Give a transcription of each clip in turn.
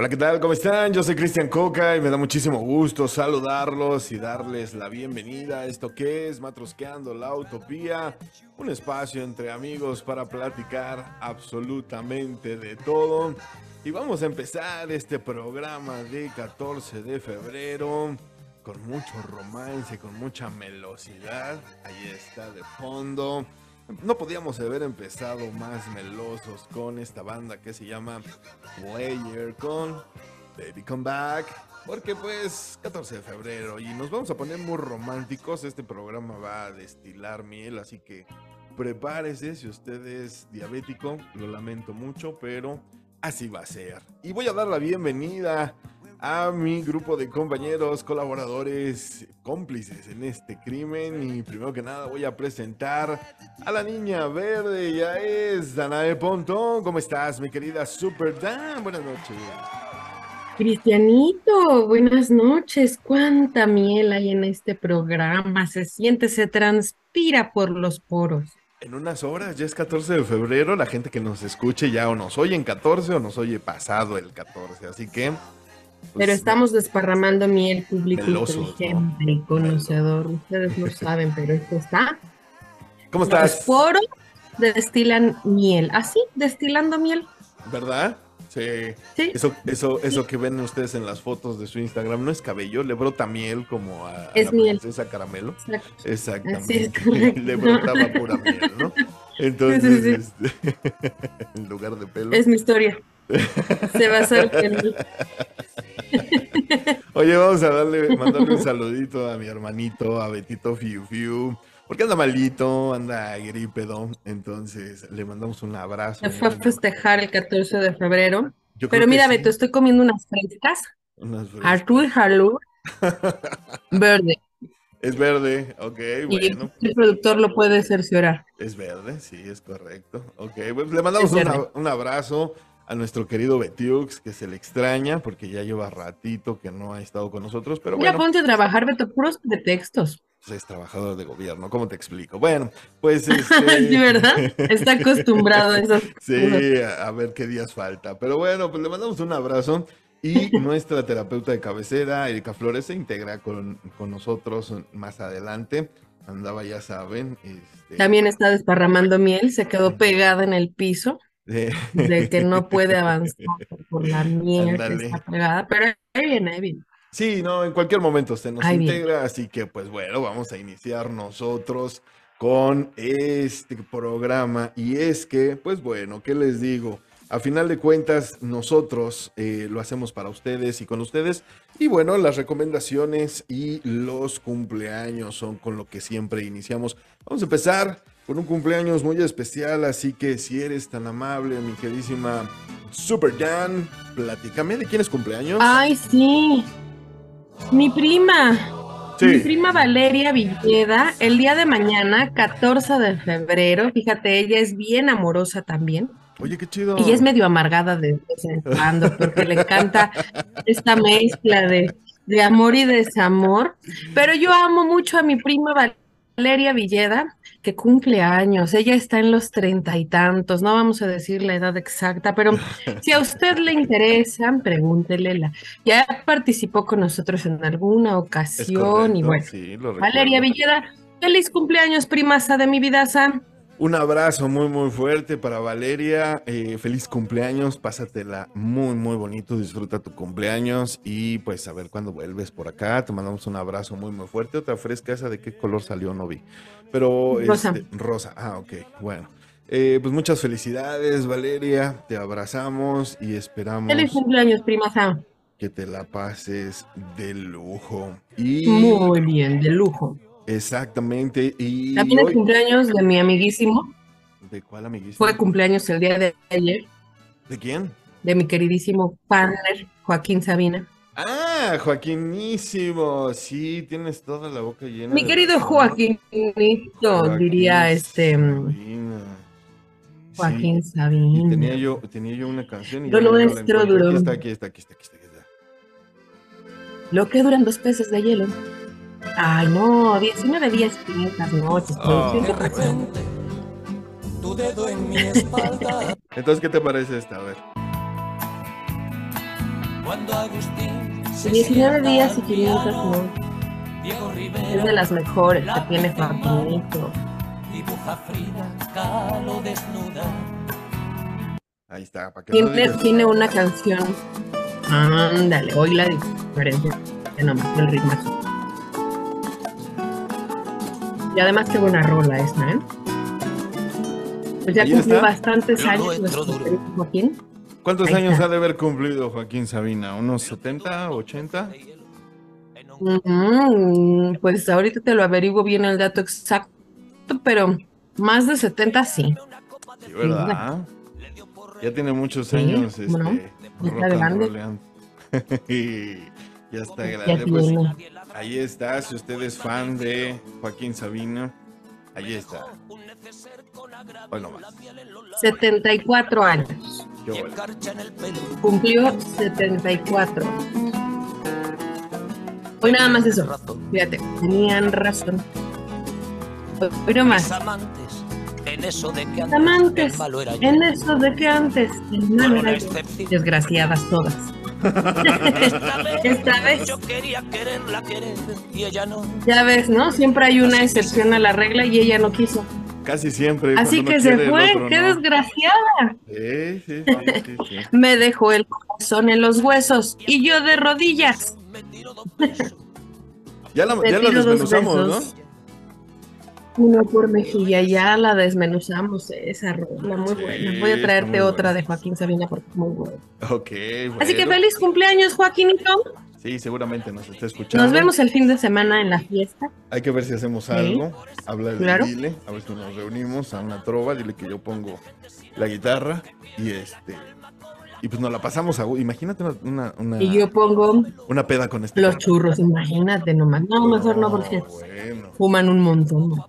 Hola, ¿qué tal? ¿Cómo están? Yo soy Cristian Coca y me da muchísimo gusto saludarlos y darles la bienvenida a esto que es Matrosqueando la Utopía, un espacio entre amigos para platicar absolutamente de todo. Y vamos a empezar este programa de 14 de febrero con mucho romance, con mucha melosidad. Ahí está de fondo. No podíamos haber empezado más melosos con esta banda que se llama Player con Baby Come Back. Porque pues 14 de febrero y nos vamos a poner muy románticos. Este programa va a destilar miel, así que prepárese si usted es diabético. Lo lamento mucho, pero así va a ser. Y voy a dar la bienvenida a mi grupo de compañeros, colaboradores, cómplices en este crimen. Y primero que nada voy a presentar a la niña verde, ya es Danae Pontón. ¿Cómo estás, mi querida Super Dan? Buenas noches. Cristianito, buenas noches. Cuánta miel hay en este programa. Se siente, se transpira por los poros. En unas horas, ya es 14 de febrero, la gente que nos escuche ya o nos oye en 14 o nos oye pasado el 14. Así que pero pues, estamos desparramando miel público inteligente y conocedor. Ustedes no saben, pero esto está. ¿Cómo estás? Los poros destilan miel. Así, destilando miel. ¿Verdad? Sí. ¿Sí? Eso, eso, eso que ven ustedes en las fotos de su Instagram no es cabello, le brota miel como a, es la miel. princesa caramelo. Exactamente. le brotaba pura miel, ¿no? Entonces, este, en lugar de pelo. Es mi historia. Se va a hacer en Oye, vamos a darle, mandarle un saludito a mi hermanito, a Betito Fiu Fiu, porque anda malito, anda grípedo, entonces le mandamos un abrazo. Se fue a festejar el 14 de febrero. Pero mira, Beto, estoy comiendo unas frescas. Unas frescas. verde. Es verde, ok, bueno. el productor lo puede cerciorar. Es verde, sí, es correcto. Ok, pues le mandamos un abrazo a nuestro querido Betiux, que se le extraña porque ya lleva ratito que no ha estado con nosotros, pero bueno. Ya ponte a trabajar, Beto, puros pretextos. Pues es trabajador de gobierno, ¿cómo te explico? Bueno, pues... Este... ¿De verdad? Está acostumbrado a eso. sí, a, ver qué días falta. Pero bueno, pues le mandamos un abrazo. Y nuestra terapeuta de cabecera, Erika Flores, se integra con, con nosotros más adelante. Andaba, ya saben. Este... También está desparramando miel, se quedó pegada en el piso de que no puede avanzar por la mierda que está pegada, pero ahí viene, ahí viene. Sí, no, en cualquier momento se nos integra, así que pues bueno, vamos a iniciar nosotros con este programa y es que, pues bueno, ¿qué les digo? A final de cuentas, nosotros eh, lo hacemos para ustedes y con ustedes. Y bueno, las recomendaciones y los cumpleaños son con lo que siempre iniciamos. Vamos a empezar con un cumpleaños muy especial, así que si eres tan amable, mi queridísima Super Jan, platícame de quién es cumpleaños. Ay, sí. Mi prima. Mi prima Valeria Villeda, el día de mañana, 14 de febrero, fíjate, ella es bien amorosa también. Oye, qué chido. Y es medio amargada de vez en cuando, porque le encanta esta mezcla de, de amor y desamor. Pero yo amo mucho a mi prima Valeria Villeda que cumple años, ella está en los treinta y tantos, no vamos a decir la edad exacta, pero si a usted le interesa, pregúntele. La, ya participó con nosotros en alguna ocasión y bueno, Valeria Villeda, feliz cumpleaños, primasa de mi vida, Sam. Un abrazo muy, muy fuerte para Valeria. Eh, feliz cumpleaños. Pásatela muy, muy bonito. Disfruta tu cumpleaños. Y pues a ver cuándo vuelves por acá. Te mandamos un abrazo muy, muy fuerte. Otra fresca, esa de qué color salió, no vi. Pero rosa. Este, rosa. Ah, ok. Bueno. Eh, pues muchas felicidades, Valeria. Te abrazamos y esperamos. Feliz cumpleaños, prima Sam. Que te la pases de lujo. Y... Muy bien, de lujo. Exactamente. Y También es cumpleaños de mi amiguísimo. ¿De cuál amiguísimo? Fue cumpleaños el día de ayer. ¿De quién? De mi queridísimo partner, Joaquín Sabina. Ah, Joaquinísimo. Sí, tienes toda la boca llena. Mi querido Joaquínito, diría este. Mm, Joaquín Sabina. tenía yo, tenía yo una canción y Lo nuestro duró. Aquí está, aquí está, aquí está, aquí está, aquí está. Lo que duran dos peces de hielo. Ay, no, 19 días, 500 noches. Oh. De repente, tu dedo en mi espalda. Entonces, ¿qué te parece esta? A ver. Cuando Agustín 19 días y 500 no. Es de las mejores que tiene Joaquinito. Dibuja Frida, calo desnuda. Ahí está, para que tiene, tiene una canción. Ándale, hoy la diferencia. Nomás el ritmo. Y además qué buena rola esta, ¿eh? Pues ya cumplió bastantes años Joaquín. ¿Cuántos años ha de haber cumplido Joaquín Sabina? ¿Unos 70, 80? pues ahorita te lo averiguo bien el dato exacto, pero más de 70 sí. Sí, ¿verdad? Ya tiene muchos años. este, ya está grande. ya está grande. Pues, ahí está, si usted es fan de Joaquín Sabina, ahí está. Bueno, más. 74 años. Cumplió 74. Hoy nada más eso. Fíjate, tenían razón. Pero más. En eso de que antes, amantes, en eso de que antes, desgraciadas todas. Esta vez, yo quería quererla querer y ella no. Ya ves, ¿no? Siempre hay una excepción a la regla y ella no quiso. Casi siempre. Así que se fue, qué desgraciada. Sí, sí, sí, Me dejó el corazón en los huesos y yo de rodillas. ya la, ya la desmenuzamos, ¿no? Uno por mejilla, ya la desmenuzamos esa rola, muy buena. Voy a traerte otra de Joaquín Sabina porque es muy buena. Ok, Así que feliz cumpleaños, Tom. Sí, seguramente nos está escuchando. Nos vemos el fin de semana en la fiesta. Hay que ver si hacemos algo. Habla de dile, a ver si nos reunimos a una trova, dile que yo pongo la guitarra y este y pues nos la pasamos a imagínate una, una y yo pongo una peda con este los churros imagínate nomás no, mejor no porque fuman un montón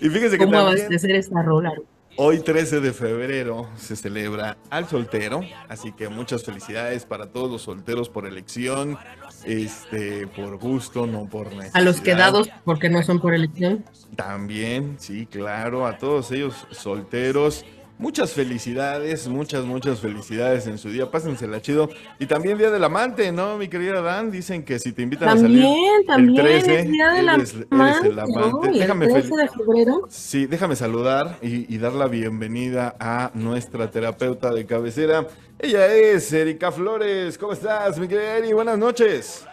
y fíjese que cómo abastecer esta rola Hoy 13 de febrero se celebra al soltero, así que muchas felicidades para todos los solteros por elección, este, por gusto, no por necesidad. A los quedados porque no son por elección. También, sí, claro, a todos ellos solteros. Muchas felicidades, muchas, muchas felicidades en su día. Pásensela chido. Y también Día del Amante, ¿no, mi querida Dan? Dicen que si te invitan a salir el 13, Día del eres, amante, el amante. déjame el 13 de febrero. Sí, déjame saludar y, dar la bienvenida a nuestra terapeuta de cabecera. Ella es Erika Flores. ¿Cómo estás, mi querida Eri? Buenas noches.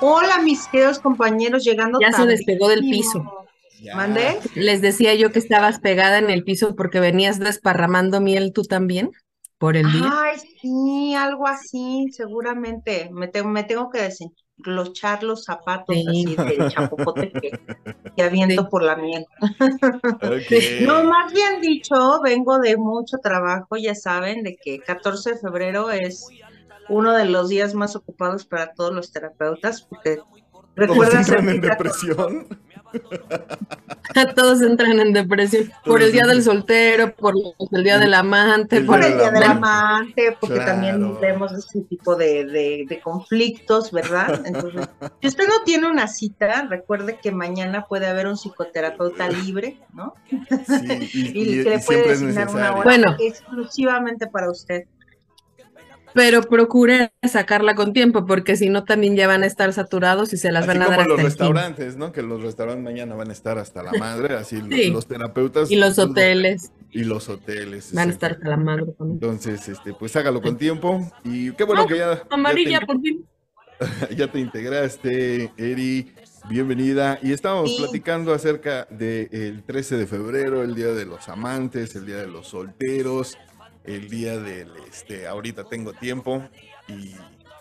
Hola, mis queridos compañeros, llegando Ya se despegó del piso. ¿Mandé? Les decía yo que estabas pegada en el piso porque venías desparramando miel tú también por el día. Ay, sí, algo así, seguramente. Me, tengo, me tengo que deslochar los zapatos así de chapopote que, aviento por la miel. No, más bien dicho, vengo de mucho trabajo, ya saben, de que 14 de febrero es uno de los días más ocupados para todos los terapeutas, porque recuerdan... en depresión? Todos entran en depresión por el día del soltero, por el día del amante, por el día del amante, porque también vemos este tipo de, conflictos, ¿verdad? Entonces, si usted no tiene una cita, recuerde que mañana puede haber un psicoterapeuta libre, ¿no? y, que le puede designar una hora bueno. exclusivamente para usted pero procure sacarla con tiempo, porque si no también ya van a estar saturados y se las van a dar. Como los restaurantes, ¿no? Que los restaurantes mañana van a estar hasta la madre, así los terapeutas. Y los hoteles. Y los hoteles. Van a estar hasta la madre. Entonces, este, pues hágalo con tiempo. Y qué bueno que ya. Amarilla, por fin. ya te integraste, Eri. Bienvenida. Y estábamos platicando acerca del 13 de febrero, el Día de los Amantes, el Día de los Solteros el día del, este, ahorita tengo tiempo y,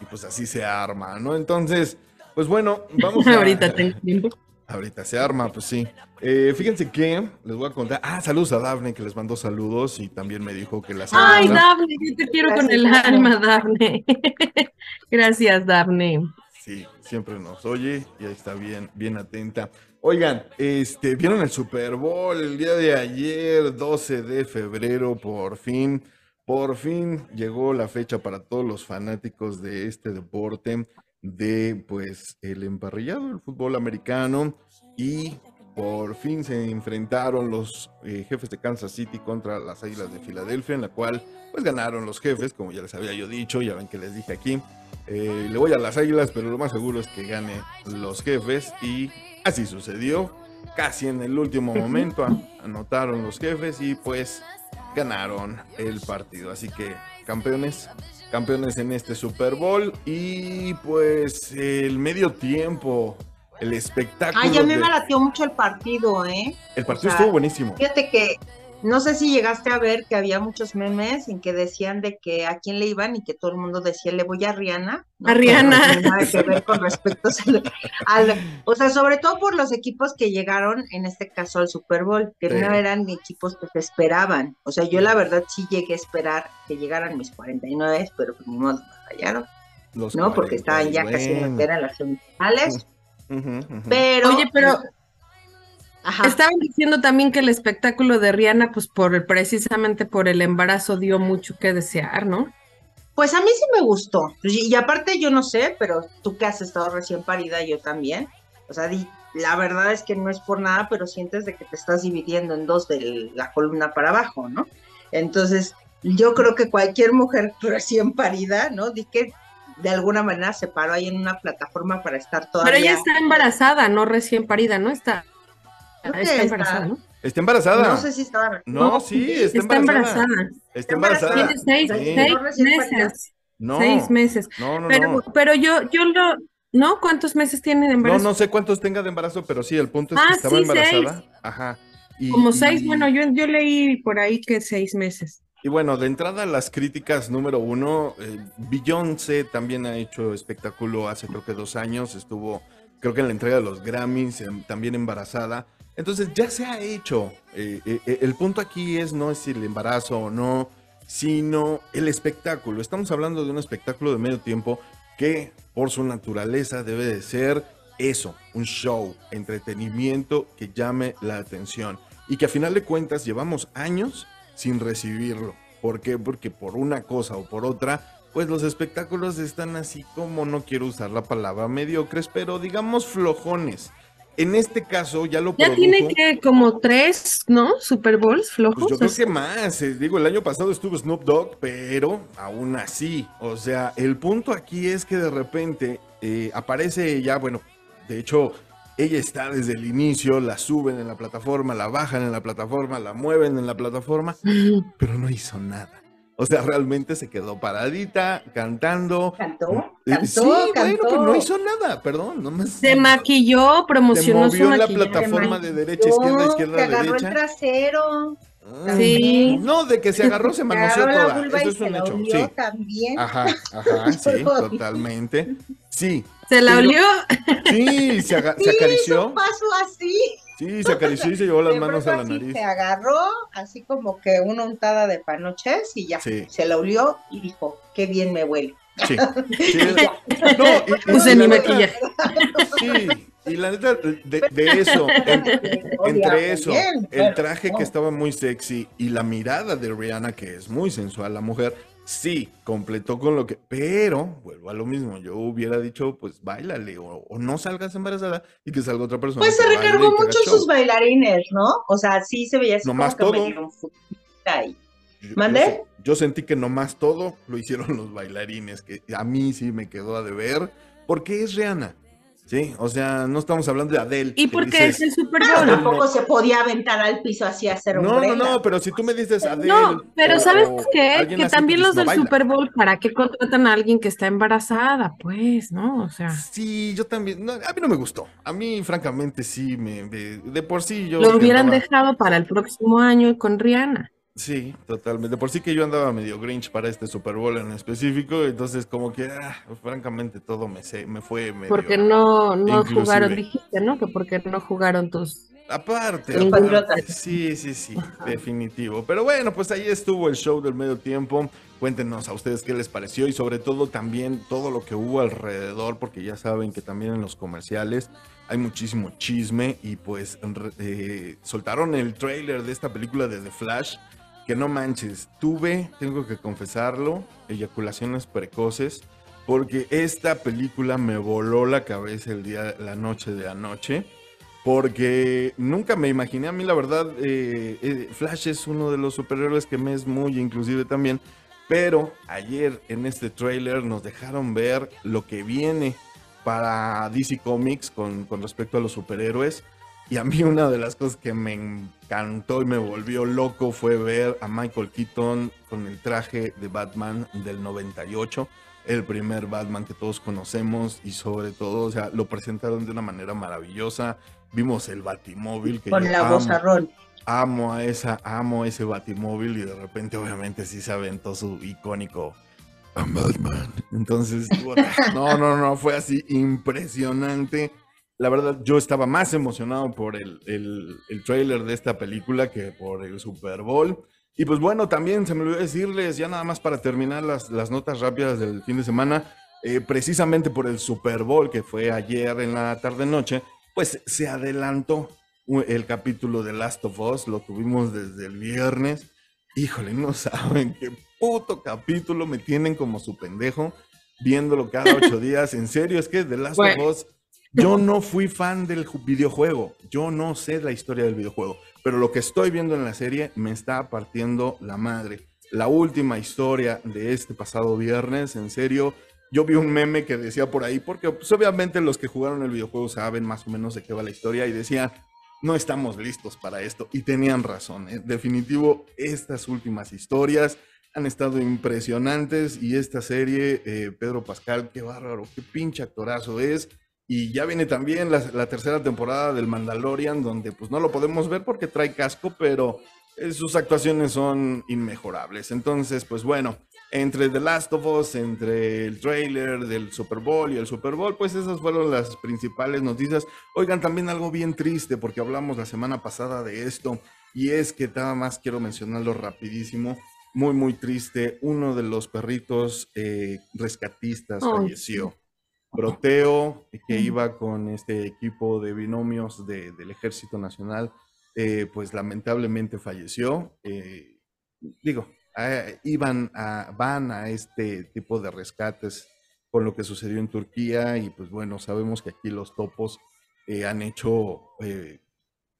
pues así se arma, ¿no? Entonces, pues bueno, vamos a... ahorita tengo tiempo. Ahorita se arma, pues sí. Eh, fíjense que les voy a contar. Ah, saludos a Dafne, que les mandó saludos y también me dijo que las. Ay, Dafne, yo te quiero con el alma, Dafne. Gracias, Dafne. Sí, siempre nos oye y ahí está bien, bien atenta. Oigan, este, vieron el Super Bowl el día de ayer, 12 de febrero, por fin, por fin llegó la fecha para todos los fanáticos de este deporte, de pues el emparrillado, el fútbol americano, y por fin se enfrentaron los eh, jefes de Kansas City contra las Águilas de Filadelfia, en la cual pues ganaron los jefes, como ya les había yo dicho, ya ven que les dije aquí. Eh, le voy a las Águilas, pero lo más seguro es que gane los jefes y así sucedió. Casi en el último momento anotaron los jefes y pues ganaron el partido. Así que campeones, campeones en este Super Bowl y pues el medio tiempo el espectáculo. Ay, a mí me latió mucho el partido, ¿eh? El partido estuvo buenísimo. Fíjate que no sé si llegaste a ver que había muchos memes en que decían de que a quién le iban y que todo el mundo decía le voy a Rihanna. A Rihanna. No nada que ver con respecto al, o sea, sobre todo por los equipos que llegaron, en este caso al Super Bowl, que no eran equipos que se esperaban. O sea, yo la verdad sí llegué a esperar que llegaran mis 49, pero pues ni modo, fallaron. ¿No? Porque estaban ya casi en las semifinales. Pero. Oye, pero. Estaban diciendo también que el espectáculo de Rihanna, pues por precisamente por el embarazo, dio mucho que desear, ¿no? Pues a mí sí me gustó. Y, aparte, yo no sé, pero tú que has estado recién parida, yo también. O sea, la verdad es que no es por nada, pero sientes de que te estás dividiendo en dos de la columna para abajo, ¿no? Entonces, yo creo que cualquier mujer recién parida, ¿no? Di que de alguna manera se paró ahí en una plataforma para estar toda. Pero ella está embarazada, no recién parida, ¿no? Está, está embarazada, ¿no? Está embarazada. No sé si está. No, sí, está, embarazada. Está embarazada. Tiene seis, meses. No, seis meses. No, no, pero, no. pero yo, yo lo, ¿no? ¿Cuántos meses tiene de embarazo? No, no sé cuántos tenga de embarazo, pero sí, el punto es que ah, estaba embarazada. Ajá. Como seis, bueno, yo, yo leí por ahí que seis meses. Y bueno, de entrada las críticas número uno, eh, Beyoncé también ha hecho espectáculo hace creo que dos años, estuvo creo que en la entrega de los Grammys, em, también embarazada. Entonces ya se ha hecho. Eh, eh, el punto aquí es no es si el embarazo o no, sino el espectáculo. Estamos hablando de un espectáculo de medio tiempo que por su naturaleza debe de ser eso, un show, entretenimiento que llame la atención. Y que a final de cuentas llevamos años sin recibirlo. ¿Por qué? Porque por una cosa o por otra, pues los espectáculos están así como, no quiero usar la palabra mediocres, pero digamos flojones. En este caso ya lo Ya tiene que como tres, ¿no? Super Bowls flojos. Pues yo creo que más. Eh, digo, el año pasado estuvo Snoop Dogg, pero aún así. O sea, el punto aquí es que de repente eh, aparece ya, bueno, de hecho, ella está desde el inicio, la suben en la plataforma, la bajan en la plataforma, la mueven en la plataforma, pero no hizo nada. O sea, realmente se quedó paradita, cantando. ¿Cantó? ¿Cantó? Sí, bueno, pero no hizo nada, perdón. Nomás, se maquilló, promocionó se movió la plataforma de derecha, izquierda, izquierda, se agarró el trasero. Ah, sí. No, de que se agarró, se manoseó toda. Eso es un hecho. Sí. También. Ajá, ajá, sí, totalmente. Sí, ¿Se la olió? Sí, se, acarició. un paso así. Sí, se acarició y se llevó las manos a la nariz. Se agarró, así como que una untada de panoches y ya. Se la olió y dijo, qué bien me huele. Sí. no, Puse mi maquillaje. Sí, y la neta, de, eso, entre eso, el traje que estaba muy sexy y la mirada de Rihanna, que es muy sensual, la mujer, Sí, completó con lo que, pero vuelvo a lo mismo, yo hubiera dicho, pues bailale o, no salgas embarazada y que salga otra persona. Pues se recargó mucho sus bailarines, ¿no? O sea, sí se veía así no más todo. ¿Mande? Yo, sentí que nomás todo lo hicieron los bailarines, que a mí sí me quedó a deber, porque es Rihanna. Sí, o sea, no estamos hablando de Adele. ¿Y por qué es el Super Bowl? tampoco se podía aventar al piso así a hacer un No, no, no, pero si tú me dices Adele. No, pero ¿sabes qué? Que también los del Super Bowl, ¿para qué contratan a alguien que está embarazada? Pues, ¿no? O sea. Sí, yo también. a mí no me gustó. A mí, francamente, sí, me, de por sí yo. Lo hubieran dejado para el próximo año con Rihanna. Sí, totalmente. Por sí que yo andaba medio grinch para este Super Bowl en específico, entonces como que, ah, francamente, todo me, me fue medio... Porque no, no jugaron, dijiste, ¿no? Que porque no jugaron tus... Aparte, sí, sí, sí, definitivo. Pero bueno, pues ahí estuvo el show del medio tiempo. Cuéntenos a ustedes qué les pareció y sobre todo también todo lo que hubo alrededor, porque ya saben que también en los comerciales hay muchísimo chisme y pues eh, soltaron el trailer de esta película de The Flash que no manches, tuve, tengo que confesarlo, eyaculaciones precoces, porque esta película me voló la cabeza el día, la noche de anoche, porque nunca me imaginé, a mí la verdad, eh, eh, Flash es uno de los superhéroes que me es muy inclusive también, pero ayer en este trailer nos dejaron ver lo que viene para DC Comics con respecto a los superhéroes. Y a mí una de las cosas que me encantó y me volvió loco fue ver a Michael Keaton con el traje de Batman del 98, el primer Batman que todos conocemos y sobre todo, o sea, lo presentaron de una manera maravillosa. Vimos el Batimóvil que con la voz rol. Amo a esa, amo ese Batimóvil y de repente obviamente sí se aventó su icónico Batman. Entonces, no, no, no, fue así impresionante la verdad, yo estaba más emocionado por el, el, trailer de esta película que por el Super Bowl. Y pues bueno, también se me olvidó decirles, ya nada más para terminar las, las notas rápidas del fin de semana, eh, precisamente por el Super Bowl que fue ayer en la tarde-noche, pues se adelantó el capítulo de Last of Us, lo tuvimos desde el viernes. Híjole, no saben qué puto capítulo me tienen como su pendejo viéndolo cada ocho días. En serio, es que The Last of Us yo no fui fan del videojuego, yo no sé la historia del videojuego, pero lo que estoy viendo en la serie me está partiendo la madre. La última historia de este pasado viernes, en serio, yo vi un meme que decía por ahí, porque pues, obviamente los que jugaron el videojuego saben más o menos de qué va la historia y decía, no estamos listos para esto. Y tenían razón, ¿eh? definitivo, estas últimas historias han estado impresionantes y esta serie, eh, Pedro Pascal, qué bárbaro, qué pinche actorazo es. Y ya viene también la, tercera temporada del Mandalorian, donde pues no lo podemos ver porque trae casco, pero eh, sus actuaciones son inmejorables. Entonces, pues bueno, entre The Last of Us, entre el trailer del Super Bowl y el Super Bowl, pues esas fueron las principales noticias. Oigan, también algo bien triste, porque hablamos la semana pasada de esto, y es que nada más quiero mencionarlo rapidísimo. Muy, muy triste. Uno de los perritos eh, rescatistas falleció. Proteo, que iba con este equipo de binomios del Ejército Nacional, eh, pues lamentablemente falleció. Eh, digo, iban a, van a este tipo de rescates con lo que sucedió en Turquía y pues bueno, sabemos que aquí los topos eh, han hecho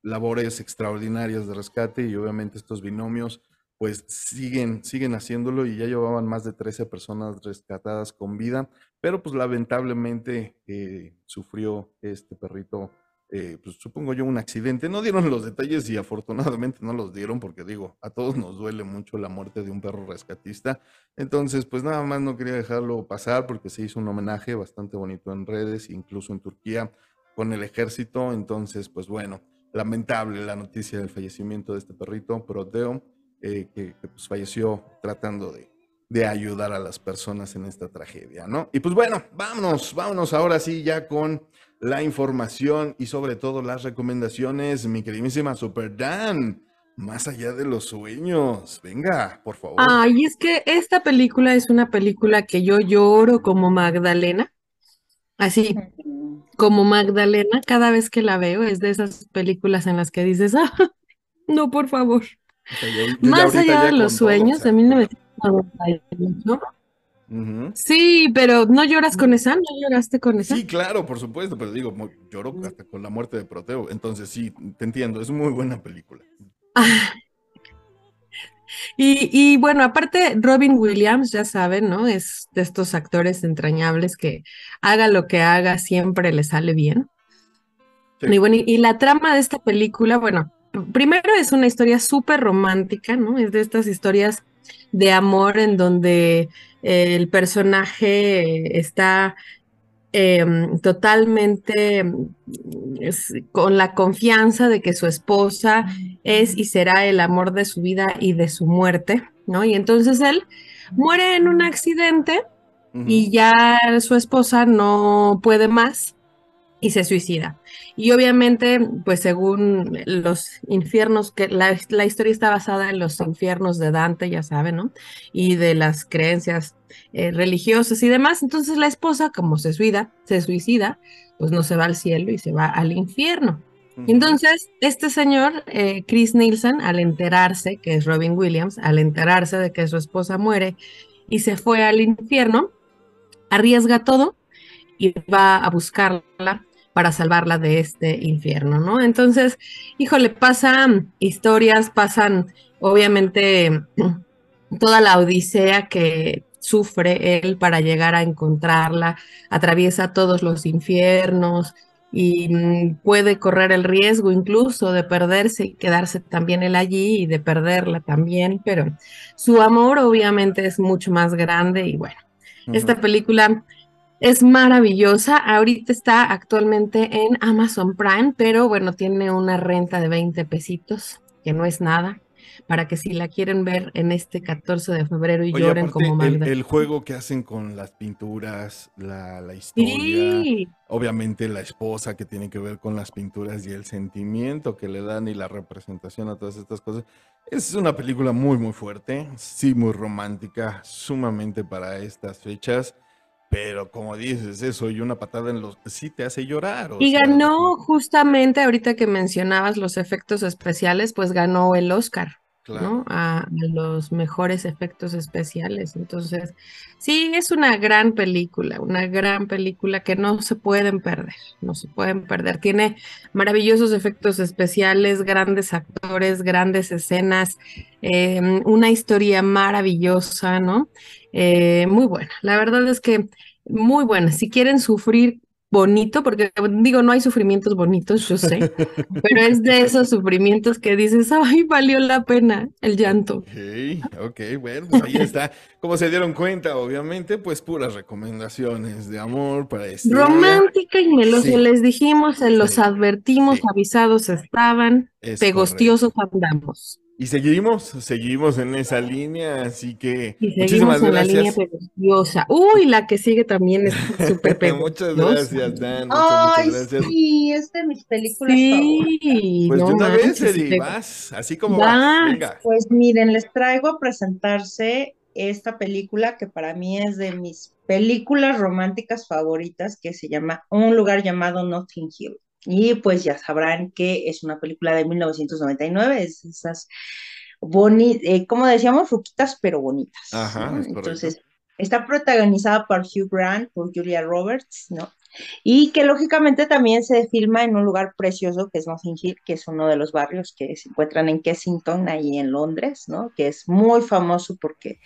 labores extraordinarias de rescate y obviamente estos binomios pues siguen, siguen haciéndolo y ya llevaban más de 13 personas rescatadas con vida, pero pues lamentablemente eh, sufrió este perrito, eh, pues supongo yo un accidente. No dieron los detalles y afortunadamente no los dieron porque digo, a todos nos duele mucho la muerte de un perro rescatista. Entonces, pues nada más no quería dejarlo pasar porque se hizo un homenaje bastante bonito en redes, incluso en Turquía, con el ejército. Entonces, pues bueno, lamentable la noticia del fallecimiento de este perrito, Proteo eh, que, pues, falleció tratando de, de, ayudar a las personas en esta tragedia, ¿no? Y pues bueno, vámonos, vámonos ahora sí ya con la información y sobre todo las recomendaciones, mi queridísima Super Dan. Más allá de los sueños. Venga, por favor. Ay, es que esta película es una película que yo lloro como Magdalena. Así, como Magdalena, cada vez que la veo es de esas películas en las que dices, ah, no, por favor. Más allá de los sueños, de 1998. Sí, pero no lloras con esa, no lloraste con esa. Sí, claro, por supuesto, pero digo, lloro hasta con la muerte de Proteo. Entonces, sí, te entiendo, es muy buena película. Ah. Y, y, bueno, aparte, Robin Williams, ya saben, ¿no? Es de estos actores entrañables que haga lo que haga, siempre le sale bien. Y bueno, y la trama de esta película, bueno, primero es una historia súper romántica, ¿no? Es de estas historias de amor en donde eh, el personaje está em, totalmente mm, con la confianza de que su esposa es y será el amor de su vida y de su muerte, ¿no? Y entonces él muere en un accidente y ya su esposa no puede más y se suicida. Y obviamente, pues según los infiernos, que la, historia está basada en los infiernos de Dante, ya saben, ¿no? Y de las creencias eh, religiosas y demás. Entonces la esposa, como se suicida, se suicida, pues no se va al cielo y se va al infierno. Entonces, este señor, eh, Chris Nielsen, al enterarse, que es Robin Williams, al enterarse de que su esposa muere y se fue al infierno, arriesga todo y va a buscarla para salvarla de este infierno, ¿no? Entonces, híjole, pasan historias, pasan obviamente toda la odisea que sufre él para llegar a encontrarla, atraviesa todos los infiernos y mm, puede correr el riesgo incluso de perderse y quedarse también él allí y de perderla también, pero su amor obviamente es mucho más grande y bueno, esta película es maravillosa. Ahorita está actualmente en Amazon Prime, pero bueno, tiene una renta de 20 pesitos, que no es nada, para que si la quieren ver en este 14 de febrero y lloren como Magda. El, juego que hacen con las pinturas, la, historia, obviamente la esposa que tiene que ver con las pinturas y el sentimiento que le dan y la representación a todas estas cosas. Es una película muy, muy fuerte, sí, muy romántica, sumamente para estas fechas. Pero como dices, eso y una patada en los sí te hace llorar. y ganó justamente ahorita que mencionabas los efectos especiales, pues ganó el Oscar, ¿no? A, los mejores efectos especiales. Entonces, sí, es una gran película, una gran película que no se pueden perder, no se pueden perder. Tiene maravillosos efectos especiales, grandes actores, grandes escenas, em, una historia maravillosa, ¿no? Eh, muy buena. La verdad es que muy buena. Si quieren sufrir bonito, porque digo, no hay sufrimientos bonitos, yo sé, pero es de esos sufrimientos que dices, ay, valió la pena el llanto. Ok, ok, bueno, pues ahí está. Como se dieron cuenta, obviamente, pues puras recomendaciones de amor para este. Romántica y melosa, les dijimos, se los advertimos, avisados estaban, pegostiosos andamos. Y seguimos, seguimos en esa línea, así que y seguimos en la línea preciosa. Uy, la que sigue también es súper Muchas gracias, Dan. Ay, sí, es de mis películas sí, Pues una vez, Eddie, vas, así como vas. Venga. Pues miren, les traigo a presentarse esta película que para mí es de mis películas románticas favoritas, que se llama Un lugar llamado Notting Hill. Y pues ya sabrán que es una película de 1999, es esas bonitas, eh, como decíamos, ruquitas pero bonitas. Ajá, Entonces, está protagonizada por Hugh Grant, por Julia Roberts, ¿no? Y que lógicamente también se filma en un lugar precioso que es Notting Hill, que es uno de los barrios que se encuentran en Kensington, ahí en Londres, ¿no? Que es muy famoso porque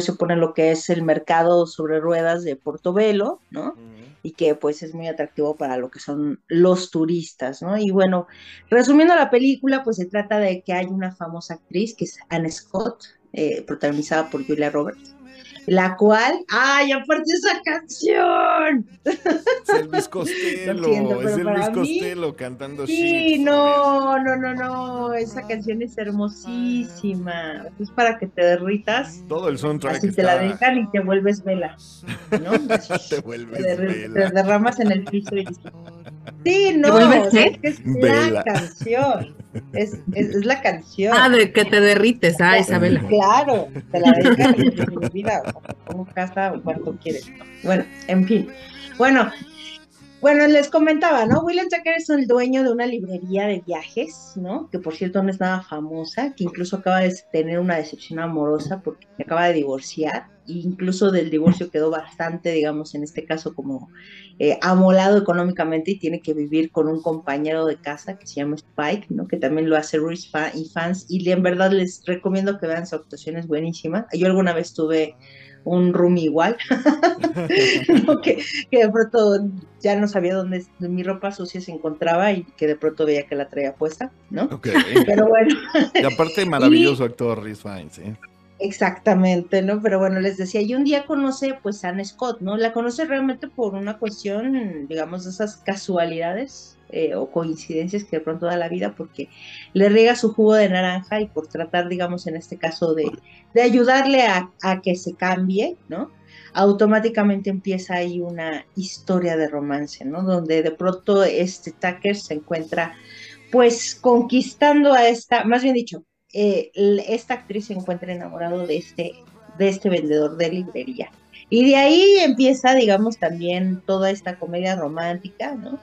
se pone lo que es el mercado sobre ruedas de Portobelo, ¿no? Y que pues es muy atractivo para lo que son los turistas, ¿no? Y bueno, resumiendo la película, pues se trata de que hay una famosa actriz que es Anne Scott, eh, protagonizada por Julia Roberts, la cual, ¡ay, aparte esa canción! Es Elvis Costello, es Elvis Costello cantando Sí, no, no, no, no, esa canción es hermosísima. Es para que te derritas. Todo el soundtrack. Así te la dejan y te vuelves vela, ¿no? te vuelves te, vela. Te derramas en el piso y Sí, no, es, que es la canción. Es, es, la canción. Ah, de que te derrites, ah, Isabela. Claro, te la me olvida, o sea, como casa o cuanto quieres. Bueno, en fin. Bueno, bueno, les comentaba, ¿no? William Tucker es el dueño de una librería de viajes, ¿no? Que por cierto no es nada famosa, que incluso acaba de tener una decepción amorosa porque acaba de divorciar, e incluso del divorcio quedó bastante, digamos, en este caso como eh, amolado económicamente y tiene que vivir con un compañero de casa que se llama Spike, ¿no? Que también lo hace Ruiz y fans, y en verdad les recomiendo que vean su actuación, es buenísima. Yo alguna vez tuve un room igual, que, de pronto ya no sabía dónde mi ropa sucia se encontraba y que de pronto veía que la traía puesta, ¿no? Pero bueno. Y aparte, maravilloso actor Rhys Fiennes, ¿eh? Exactamente, ¿no? Pero bueno, les decía, y un día conoce pues a Anne Scott, ¿no? La conoce realmente por una cuestión, digamos, de esas casualidades eh, o coincidencias que de pronto da la vida porque le riega su jugo de naranja y por tratar, digamos, en este caso de, ayudarle a, que se cambie, ¿no? Automáticamente empieza ahí una historia de romance, ¿no? Donde de pronto este Tucker se encuentra pues conquistando a esta, más bien dicho, eh, esta actriz se encuentra enamorado de este, de este vendedor de librería. Y de ahí empieza, digamos, también toda esta comedia romántica, ¿no?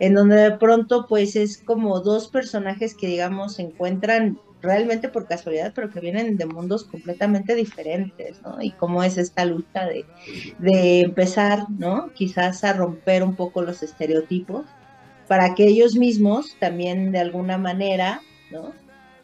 En donde de pronto pues es como dos personajes que digamos se encuentran realmente por casualidad, pero que vienen de mundos completamente diferentes, ¿no? Y cómo es esta lucha de, de empezar, ¿no? Quizás a romper un poco los estereotipos, para que ellos mismos también de alguna manera, ¿no?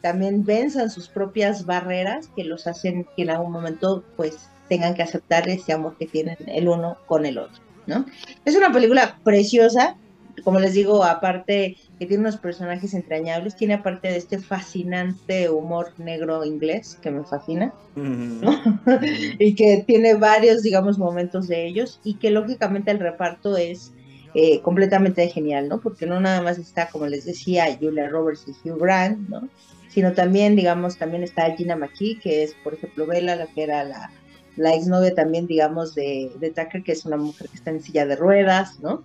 También venzan sus propias barreras que los hacen que en algún momento pues tengan que aceptar ese amor que tienen el uno con el otro, ¿no? Es una película preciosa, como les digo, aparte que tiene unos personajes entrañables, tiene aparte de este fascinante humor negro inglés que me fascina, y que tiene varios, digamos, momentos de ellos, y que lógicamente el reparto es eh, completamente genial, ¿no? Porque no nada más está, como les decía, Julia Roberts y Hugh Grant, ¿no? Sino también, digamos, también está Gina McKee, que es, por ejemplo, Bella, la que era la, la exnovia también, digamos, de, de Tucker, que es una mujer que está en silla de ruedas, ¿no?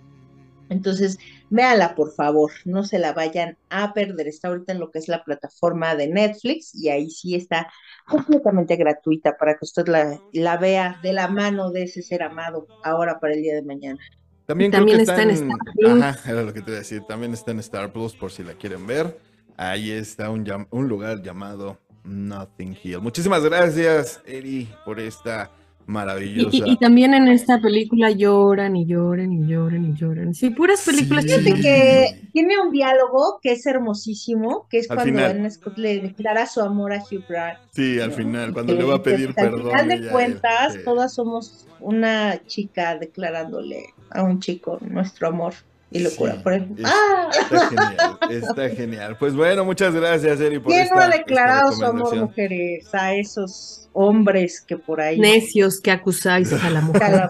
Entonces, véala por favor, no se la vayan a perder. Está ahorita en lo que es la plataforma de Netflix y ahí sí está completamente gratuita para que usted la, la vea de la mano de ese ser amado ahora para el día de mañana. También, También está, en, Star Plus. Ajá, era lo que te iba a decir. También está en Star Plus por si la quieren ver. Ahí está un, un lugar llamado Nothing Hill. Muchísimas gracias, Eri, por esta maravillosa. Y, también en esta película lloran y lloran y lloran y lloran. Sí, puras películas. Fíjate que tiene un diálogo que es hermosísimo, que es cuando Anne Scott le declara su amor a Hugh Grant. Sí, al final, cuando le va a pedir perdón. Al final de cuentas, todas somos una chica declarándole a un chico nuestro amor y locura por él. ¡Ah! Está genial, está genial. Pues bueno, muchas gracias, Eri, por ¿Quién no ha declarado su amor, mujeres, a esos hombres que por ahí... Necios que acusáis a la mujer.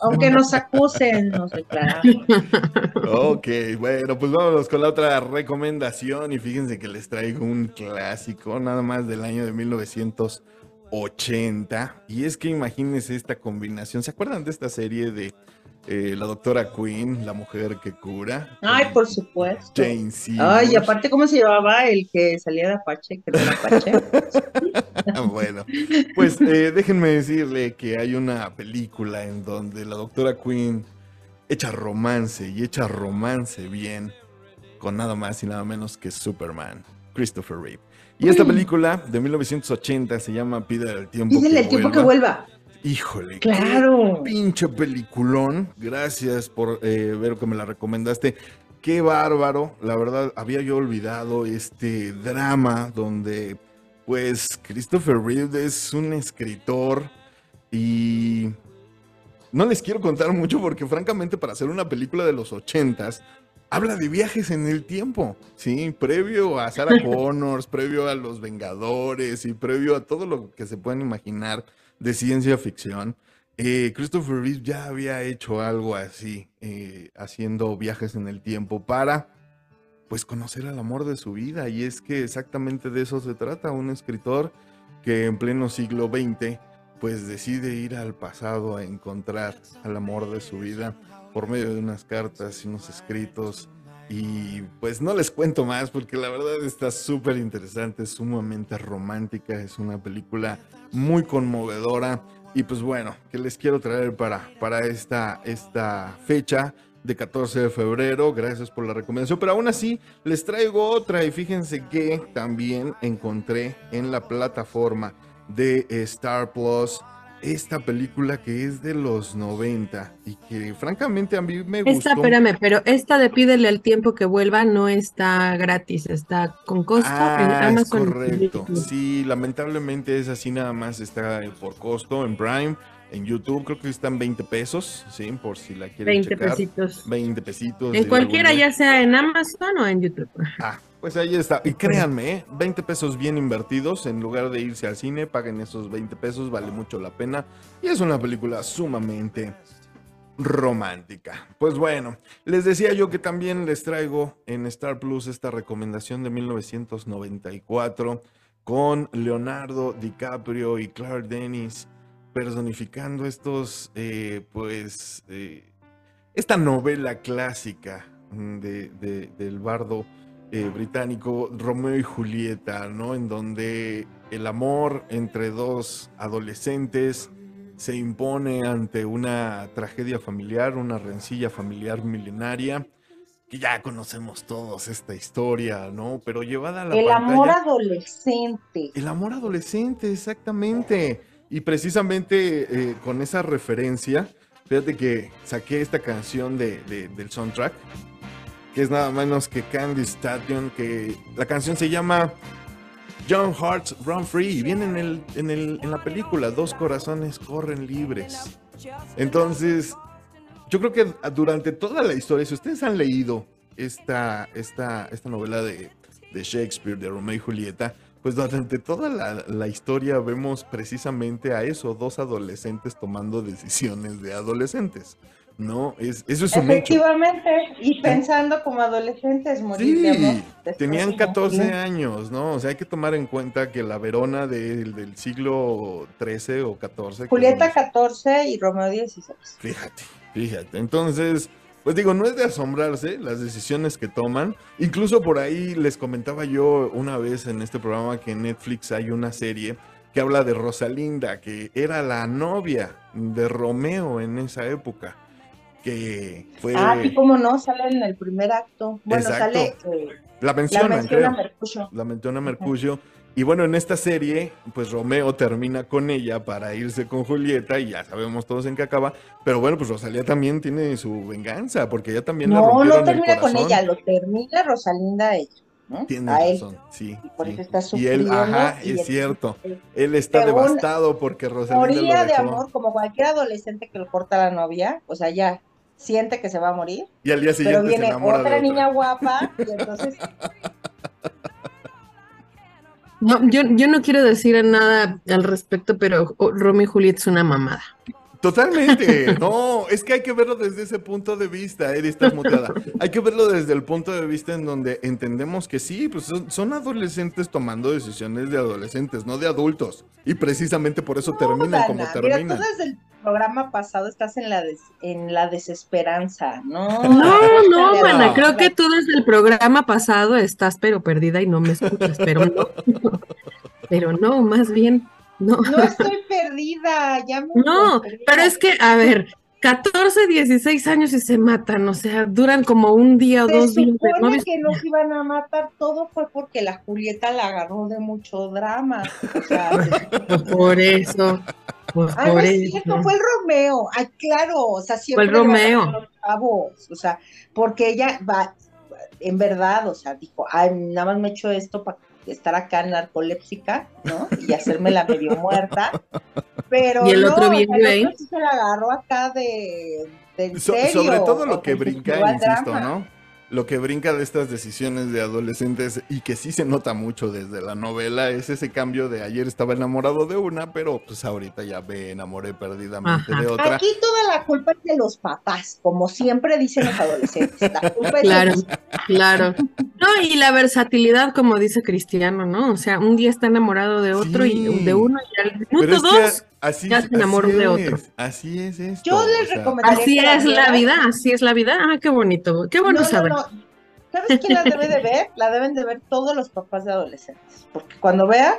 Aunque nos acusen, nos declaramos. ok, bueno, pues vámonos con la otra recomendación y fíjense que les traigo un clásico, nada más del año de 1980. Y es que imagínense esta combinación, ¿se acuerdan de esta serie de eh, la doctora Queen, la mujer que cura. Ay, por supuesto. Jane Ay, y aparte, ¿cómo se llamaba el que salía de Apache? Que era Apache. bueno, pues eh, déjenme decirle que hay una película en donde la doctora Queen echa romance y echa romance bien con nada más y nada menos que Superman, Christopher Reeve. Y esta película de 1980 se llama Pídele el tiempo. Pídele el tiempo que vuelva. Híjole, claro. pinche peliculón. Gracias por eh, ver que me la recomendaste. Qué bárbaro. La verdad, había yo olvidado este drama donde, pues, Christopher Reeve es un escritor y no les quiero contar mucho porque, francamente, para hacer una película de los ochentas, habla de viajes en el tiempo, ¿sí? Previo a Sarah Connors, previo a Los Vengadores y previo a todo lo que se puedan imaginar de ciencia ficción. Eh, Christopher Reeve ya había hecho algo así, eh, haciendo viajes en el tiempo para, pues, conocer al amor de su vida. Y es que exactamente de eso se trata, un escritor que en pleno siglo XX, pues, decide ir al pasado a encontrar al amor de su vida por medio de unas cartas y unos escritos. Y pues no les cuento más porque la verdad está súper interesante, sumamente romántica, es una película muy conmovedora. Y pues bueno, que les quiero traer para, para esta, esta fecha de 14 de febrero. Gracias por la recomendación. Pero aún así, les traigo otra. Y fíjense que también encontré en la plataforma de Star Plus esta película que es de los 90 y que francamente a mí me gustó. Esta, espérame, pero esta de Pídele al tiempo que vuelva no está gratis, está con costo ah, Es correcto. Sí, lamentablemente es así nada más, está por costo en Prime. En YouTube creo que están 20 pesos, sí, por si la quieren 20 pesitos. 20 pesitos. En cualquiera, ya sea en Amazon o en YouTube. Ah, pues ahí está. Y créanme, 20 ¿eh? pesos bien invertidos. En lugar de irse al cine, paguen esos 20 pesos, vale mucho la pena. Y es una película sumamente romántica. Pues bueno, les decía yo que también les traigo en Star Plus esta recomendación de 1994 con Leonardo DiCaprio y Clark Dennis personificando estos, eh, pues, eh, esta novela clásica de, del bardo eh, británico Romeo y Julieta, ¿no? En donde el amor entre dos adolescentes se impone ante una tragedia familiar, una rencilla familiar milenaria, que ya conocemos todos esta historia, ¿no? Pero llevada a la El amor adolescente. El amor adolescente, exactamente. Y precisamente eh, con esa referencia, fíjate que saqué esta canción de, del soundtrack que es nada menos que Candy Station, que la canción se llama John Hearts Run Free, y viene en, el, en, el, en la película, Dos Corazones Corren Libres. Entonces, yo creo que durante toda la historia, si ustedes han leído esta, esta, esta novela de, de Shakespeare, de Romeo y Julieta, pues durante toda la, historia vemos precisamente a eso, dos adolescentes tomando decisiones de adolescentes. ¿No? Es, eso es un Efectivamente, y pensando como adolescentes, morir sí, tenían 14 años, ¿no? O sea, hay que tomar en cuenta que la Verona del siglo XIII o XIV. Julieta XIV y Romeo XVI. Fíjate, fíjate. Entonces, pues digo, no es de asombrarse las decisiones que toman. Incluso por ahí les comentaba yo una vez en este programa que en Netflix hay una serie que habla de Rosalinda, que era la novia de Romeo en esa época. Que fue. Ah, y cómo no, sale en el primer acto. Bueno, sale. Eh, la menciona, la menciona Mercurio. La menciona Mercurio. Y bueno, en esta serie, pues Romeo termina con ella para irse con Julieta y ya sabemos todos en qué acaba. Pero bueno, pues Rosalía también tiene su venganza, porque ella también no, No, no termina con ella, lo termina Rosalinda ella. ¿no? Tiene razón, sí. Y, él, ajá, es cierto. Él está devastado porque Rosalinda. Moría de amor, como cualquier adolescente que le corta a la novia, o sea, ya siente que se va a morir. Y al día siguiente pero viene otra niña guapa y entonces No, yo, yo no quiero decir nada al respecto, pero Romeo y Julieta es una mamada. Totalmente, no, es que hay que verlo desde ese punto de vista, Eri, estás muteada. Hay que verlo desde el punto de vista en donde entendemos que sí, pues son, adolescentes tomando decisiones de adolescentes, no de adultos. Y precisamente por eso terminan como terminan programa pasado estás en la en la desesperanza, ¿no? No, no, mana, creo que tú desde el programa pasado estás pero perdida y no me escuchas, pero no. Pero no, más bien no. No estoy perdida, ya me No, pero es que a ver, 14, 16 años y se matan, o sea, duran como un día o dos días. Se que nos iban a matar, todo fue porque la Julieta la agarró de mucho drama. O sea, por eso. Pues fue el Romeo. Ay, claro, o sea, siempre. Fue el Romeo. o sea, porque ella va, en verdad, o sea, dijo, ay, nada más me he hecho esto para estar acá narcolépsica, ¿no? Y hacerme la medio muerta. Pero y el otro bien se la agarró acá de, de sobre todo lo que brinca, insisto, ¿no? lo que brinca de estas decisiones de adolescentes y que sí se nota mucho desde la novela es ese cambio de ayer estaba enamorado de una, pero pues ahorita ya me enamoré perdidamente de otra. Aquí toda la culpa es de los papás, como siempre dicen los adolescentes. La culpa claro, es de los claro. No, y la versatilidad, como dice Cristiano, ¿no? O sea, un día está enamorado de otro y de uno y al minuto dos Así, ya se enamoró de otro. Así es esto. Yo les recomendaría. Así es la vida, así es la vida. Ah, qué bonito, qué bueno saber. ¿Sabes quién la debe de ver? La deben de ver todos los papás de adolescentes. Porque cuando vean,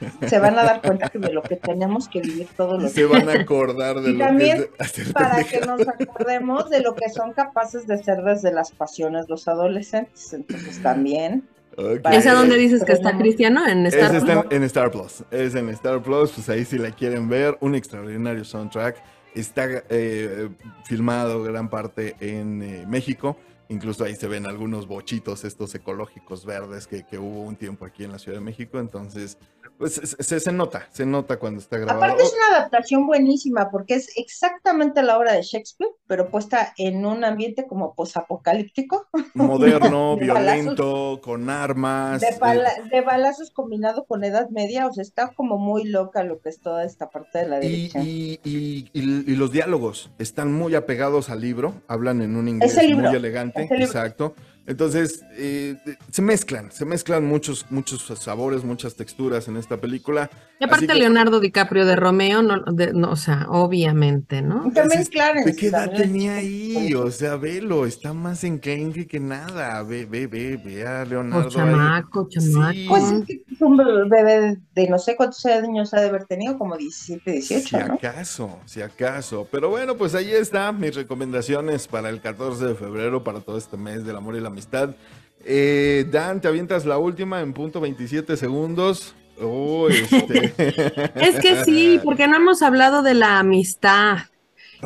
se van a dar cuenta de lo que tenemos que vivir todos los Se van a acordar de y también para que nos acordemos de lo que son capaces de ser desde las pasiones los adolescentes. Entonces también Okay. ¿Esa dónde dices que está Cristiano? En Star Plus. Está en, Star Plus. Es en Star Plus, pues ahí si la quieren ver, un extraordinario soundtrack. Está eh, filmado gran parte en eh, México. Incluso ahí se ven algunos bochitos estos ecológicos verdes que, que, hubo un tiempo aquí en la Ciudad de México. Entonces, pues se, se, nota, se nota cuando está grabado. Aparte es una adaptación buenísima porque es exactamente la obra de Shakespeare, pero puesta en un ambiente como posapocalíptico. Moderno, violento, con armas. De, eh. de, balazos combinado con Edad Media, o sea, está como muy loca lo que es toda esta parte de la dirección. Y, y, y, los diálogos están muy apegados al libro, hablan en un inglés muy elegante, exacto. Entonces, eh, se mezclan, se mezclan muchos, muchos sabores, muchas texturas en esta película. Y aparte Leonardo DiCaprio de Romeo, no, no, o sea, obviamente, ¿no? También Clarence. ¿De qué edad tenía ahí? O sea, velo, está más enclenque que nada. Ve, ve, ve, ve a Leonardo. O chamaco, chamaco. Pues es un bebé de no sé cuántos años ha de haber tenido, como 17, 18, Si acaso, si acaso. Pero bueno, pues ahí están mis recomendaciones para el 14 de febrero, para todo este mes del amor y la amistad. Eh, Dan, te avientas la última en punto 27 segundos. Oh, este. es que sí, porque no hemos hablado de la amistad.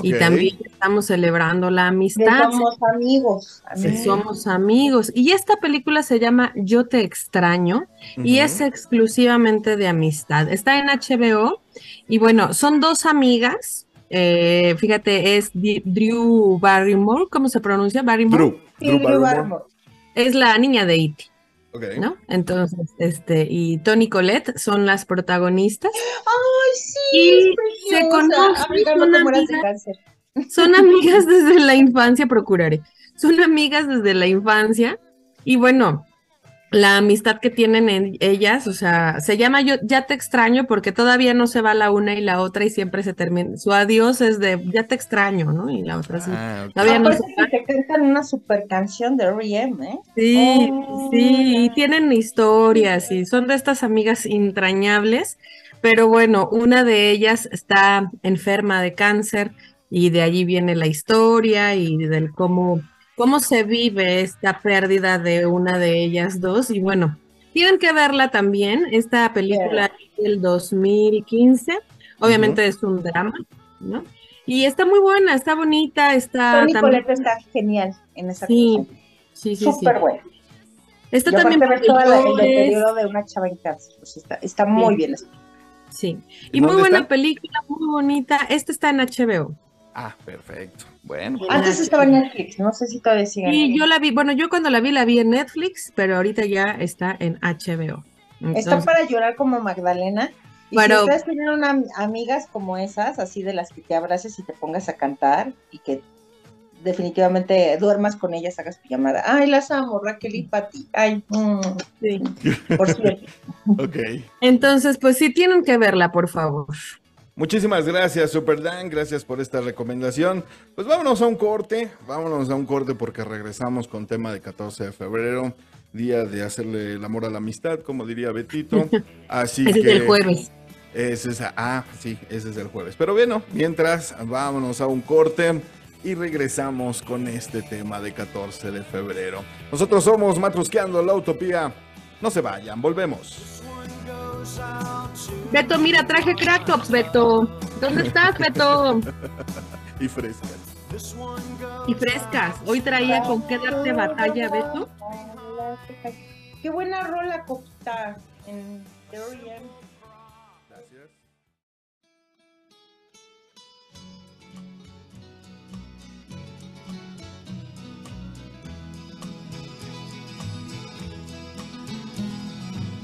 Y también estamos celebrando la amistad. somos amigos. Somos amigos. Y esta película se llama Yo te extraño y es exclusivamente de amistad. Está en HBO y bueno, son dos amigas. Eh, fíjate, es Drew Barrymore, ¿cómo se pronuncia? Barrymore. Drew, Barrymore. Es la niña de Iti. ¿No? Entonces, este, y Tony Colette son las protagonistas. ¡Ay, sí! Y se conocen, son, amigas, son amigas desde la infancia, procuraré. Son amigas desde la infancia. Y bueno, la amistad que tienen en ellas, o sea, se llama yo ya te extraño porque todavía no se va la una y la otra y siempre se termina. Su adiós es de ya te extraño, ¿no? Y la otra sí. Ah, todavía no se que cantan una super canción de R.E.M., ¿eh? Sí, sí, y oh. tienen historias y son de estas amigas entrañables, pero bueno, una de ellas está enferma de cáncer y de allí viene la historia y del cómo cómo se vive esta pérdida de una de ellas dos. Y bueno, tienen que verla también. Esta película del 2015, obviamente es un drama, ¿no? Y está muy buena, está bonita, está. Tony también... está genial en esa sí, sí, sí, Súper buena. Está también ver todo el deterioro de una chava en cáncer. Pues está, está muy bien. Sí, y muy buena película, muy bonita. Esta está en HBO. Ah, perfecto. Bueno. Antes estaba en Netflix, no sé si todavía sigue. Sí, yo la vi, bueno, yo cuando la vi la vi en Netflix, pero ahorita ya está en HBO. está para llorar como Magdalena. Y si ustedes tienen una, amigas como esas, así de las que te abraces y te pongas a cantar y que definitivamente duermas con ellas, hagas pijamada. Ay, las amo, Raquel y Pati. Ay, mm. sí. por cierto. ok. Entonces, pues sí, tienen que verla, por favor. Muchísimas gracias, Super Dan. Gracias por esta recomendación. Pues vámonos a un corte. Vámonos a un corte porque regresamos con tema de 14 de febrero, día de hacerle el amor a la amistad, como diría Betito. Así ese que. es el jueves. Es esa, ah, sí, ese es el jueves. Pero bueno, mientras, vámonos a un corte y regresamos con este tema de 14 de febrero. Nosotros somos Matrusqueando la Utopía. No se vayan, volvemos. Beto, mira, traje Cractops, Beto. ¿Dónde estás, Beto? y frescas. Y frescas. Hoy traía con qué darte batalla, Beto. Qué buena rola, Coquita. En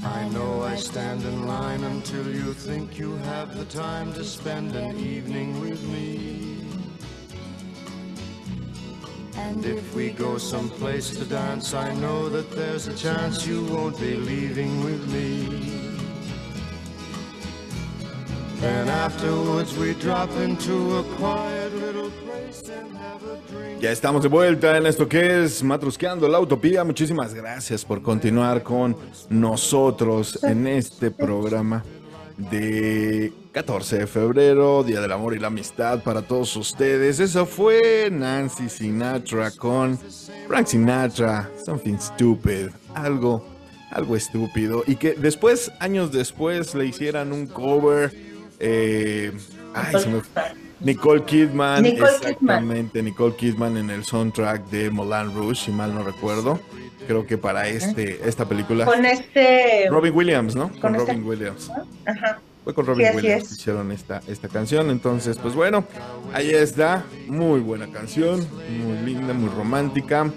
I know I stand in line until you think you have the time to spend an evening with me. And if we go someplace to dance, I know that there's a chance you won't be leaving with me. Ya estamos de vuelta en esto que es Matrusqueando la Utopía. Muchísimas gracias por continuar con nosotros en este programa de 14 de febrero, Día del Amor y la Amistad para todos ustedes. Eso fue Nancy Sinatra con Frank Sinatra, Something Stupid, algo, algo estúpido. Y que después, años después, le hicieran un cover. Eh, ay, se me Nicole Kidman, exactamente, Nicole Kidman en el soundtrack de Moulin Rouge, si mal no recuerdo. Creo que para este, esta película. Con este. Robin Williams, ¿no? Con, este Robin Williams. Ajá. Fue con Robin Williams que hicieron esta, esta canción. Entonces, pues bueno, ahí está. Muy buena canción, muy linda, muy romántica.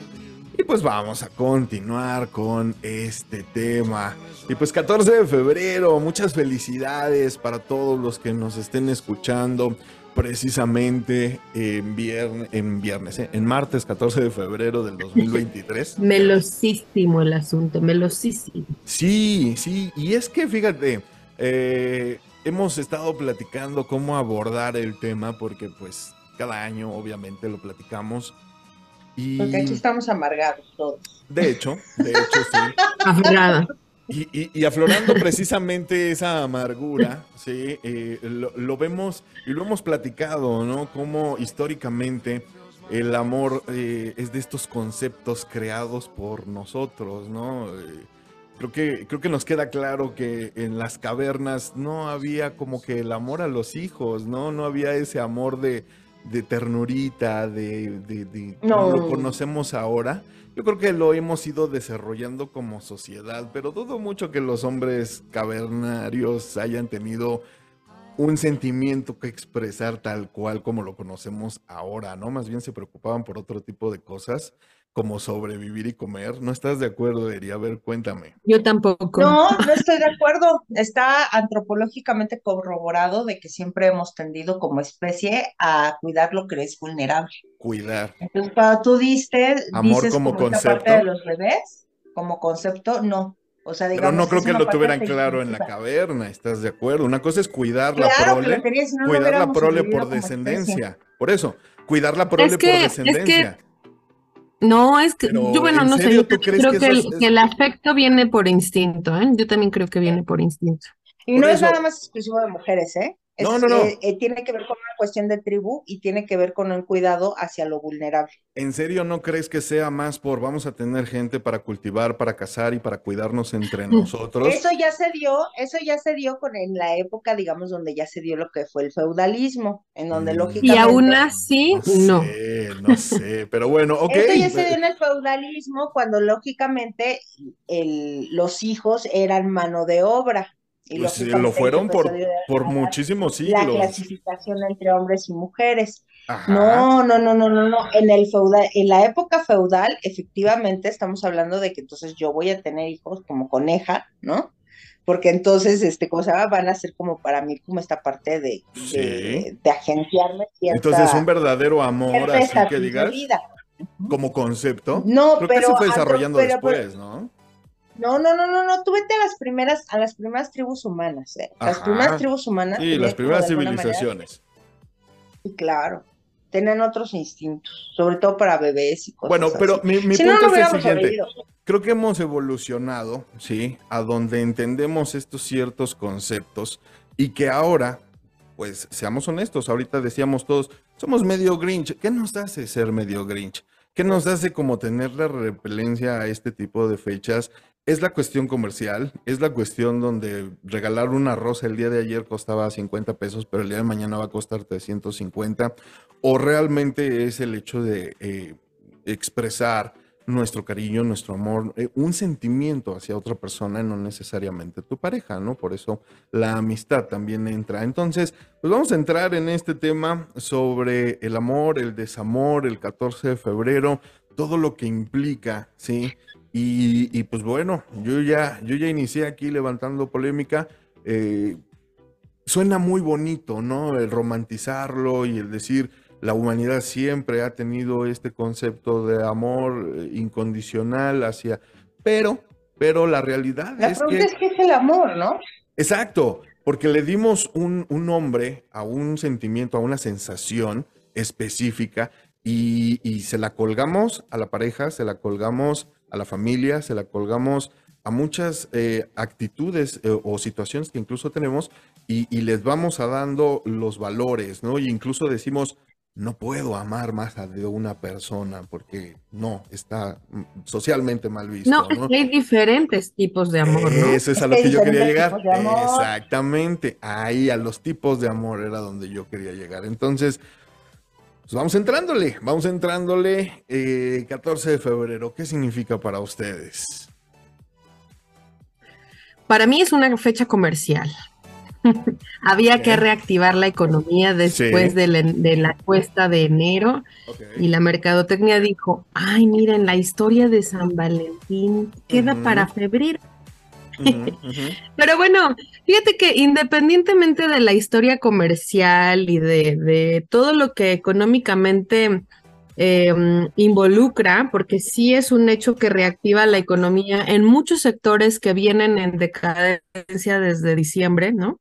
Y pues vamos a continuar con este tema. Y pues 14 de febrero, muchas felicidades para todos los que nos estén escuchando precisamente en viernes, en, viernes ¿eh? en martes 14 de febrero del 2023. melosísimo el asunto, melosísimo. Sí, sí, y es que fíjate, eh, hemos estado platicando cómo abordar el tema porque pues cada año obviamente lo platicamos. Y... Porque aquí estamos amargados todos. De hecho, de hecho sí. Y, aflorando precisamente esa amargura, ¿sí? Eh, lo, vemos y lo hemos platicado, ¿no? Como históricamente el amor eh, es de estos conceptos creados por nosotros, ¿no? Eh, creo, que, creo que nos queda claro que en las cavernas no había como que el amor a los hijos, ¿no? No había ese amor de, de ternurita, de, de, no. lo conocemos ahora. Yo creo que lo hemos ido desarrollando como sociedad, pero dudo mucho que los hombres cavernarios hayan tenido un sentimiento que expresar tal cual como lo conocemos ahora, ¿no? Más bien se preocupaban por otro tipo de cosas como sobrevivir y comer. ¿No estás de acuerdo, Eri? A ver, cuéntame. Yo tampoco. No, no estoy de acuerdo. Está antropológicamente corroborado de que siempre hemos tendido como especie a cuidar lo que es vulnerable. Cuidar. Entonces, cuando tú diste, Amor dices como, concepto. parte de los bebés, como concepto, no. O sea, digamos, Pero no creo que lo tuvieran claro en la caverna, ¿estás de acuerdo? Una cosa es cuidar la prole, cuidar la prole por descendencia. Por eso, cuidar la prole por descendencia. No, es que yo, bueno, no sé, yo creo que, el, afecto viene por instinto, ¿eh? Yo también creo que viene por instinto. Y no es nada más exclusivo de mujeres, ¿eh? No, no, no. Eh, eh, tiene que ver con una cuestión de tribu y tiene que ver con un cuidado hacia lo vulnerable. ¿En serio no crees que sea más por vamos a tener gente para cultivar, para cazar y para cuidarnos entre nosotros? Eso ya se dio, eso ya se dio con en la época, digamos, donde ya se dio lo que fue el feudalismo, en donde mm. lógicamente. Y aún así, no. No sé, no sé, pero bueno, ok. Eso ya se dio en el feudalismo cuando lógicamente el, los hijos eran mano de obra. Pues lo fueron por, por muchísimos siglos. La clasificación entre hombres y mujeres. No, no, no, no, no, no. En el feudal, en la época feudal, efectivamente, estamos hablando de que entonces yo voy a tener hijos como coneja, ¿no? Porque entonces, este, llama, van a ser como para mí como esta parte de, de, agenciarme Entonces, un verdadero amor, así que digas, como concepto. No, Creo pero. Que se fue desarrollando después, ¿no? No, no, no, no, no, tú vete a las primeras, a las primeras tribus humanas, ¿eh? Las primeras tribus humanas. Sí, las primeras civilizaciones. Y claro, tienen otros instintos, sobre todo para bebés y cosas Bueno, pero mi, mi punto es el siguiente. Creo que hemos evolucionado, ¿sí? A donde entendemos estos ciertos conceptos y que ahora, pues, seamos honestos, ahorita decíamos todos, somos medio Grinch. ¿Qué nos hace ser medio Grinch? ¿Qué nos hace como tener la repelencia a este tipo de fechas es la cuestión comercial, es la cuestión donde regalar una rosa el día de ayer costaba 50 pesos, pero el día de mañana va a costar 350, o realmente es el hecho de eh, expresar nuestro cariño, nuestro amor, eh, un sentimiento hacia otra persona, no necesariamente tu pareja, ¿no? Por eso la amistad también entra. Entonces, pues vamos a entrar en este tema sobre el amor, el desamor, el 14 de febrero, todo lo que implica, ¿sí? Y, pues bueno, yo ya, yo ya inicié aquí levantando polémica. Eh, suena muy bonito, ¿no? El romantizarlo y el decir, la humanidad siempre ha tenido este concepto de amor eh, incondicional hacia... Pero, pero la realidad la es que... es que es el amor, ¿no? Exacto, porque le dimos un, un nombre a un sentimiento, a una sensación específica y, y se la colgamos a la pareja, se la colgamos a la familia, se la colgamos a muchas eh, actitudes eh, o situaciones que incluso tenemos y, les vamos a dando los valores, ¿no? Y incluso decimos, no puedo amar más a de una persona porque no, está mm, socialmente mal visto. No, hay diferentes tipos de amor. ¿no? Eso es a lo que yo quería llegar. Exactamente, ahí a los tipos de amor era donde yo quería llegar. Entonces, pues vamos entrándole, vamos entrándole. 14 eh, de febrero, ¿qué significa para ustedes? Para mí es una fecha comercial. Había que reactivar la economía después de, la, cuesta de enero y la mercadotecnia dijo, ay, miren, la historia de San Valentín queda para febrero. Pero bueno, fíjate que independientemente de la historia comercial y de, todo lo que económicamente em, involucra, porque sí es un hecho que reactiva la economía en muchos sectores que vienen en decadencia desde diciembre, ¿no?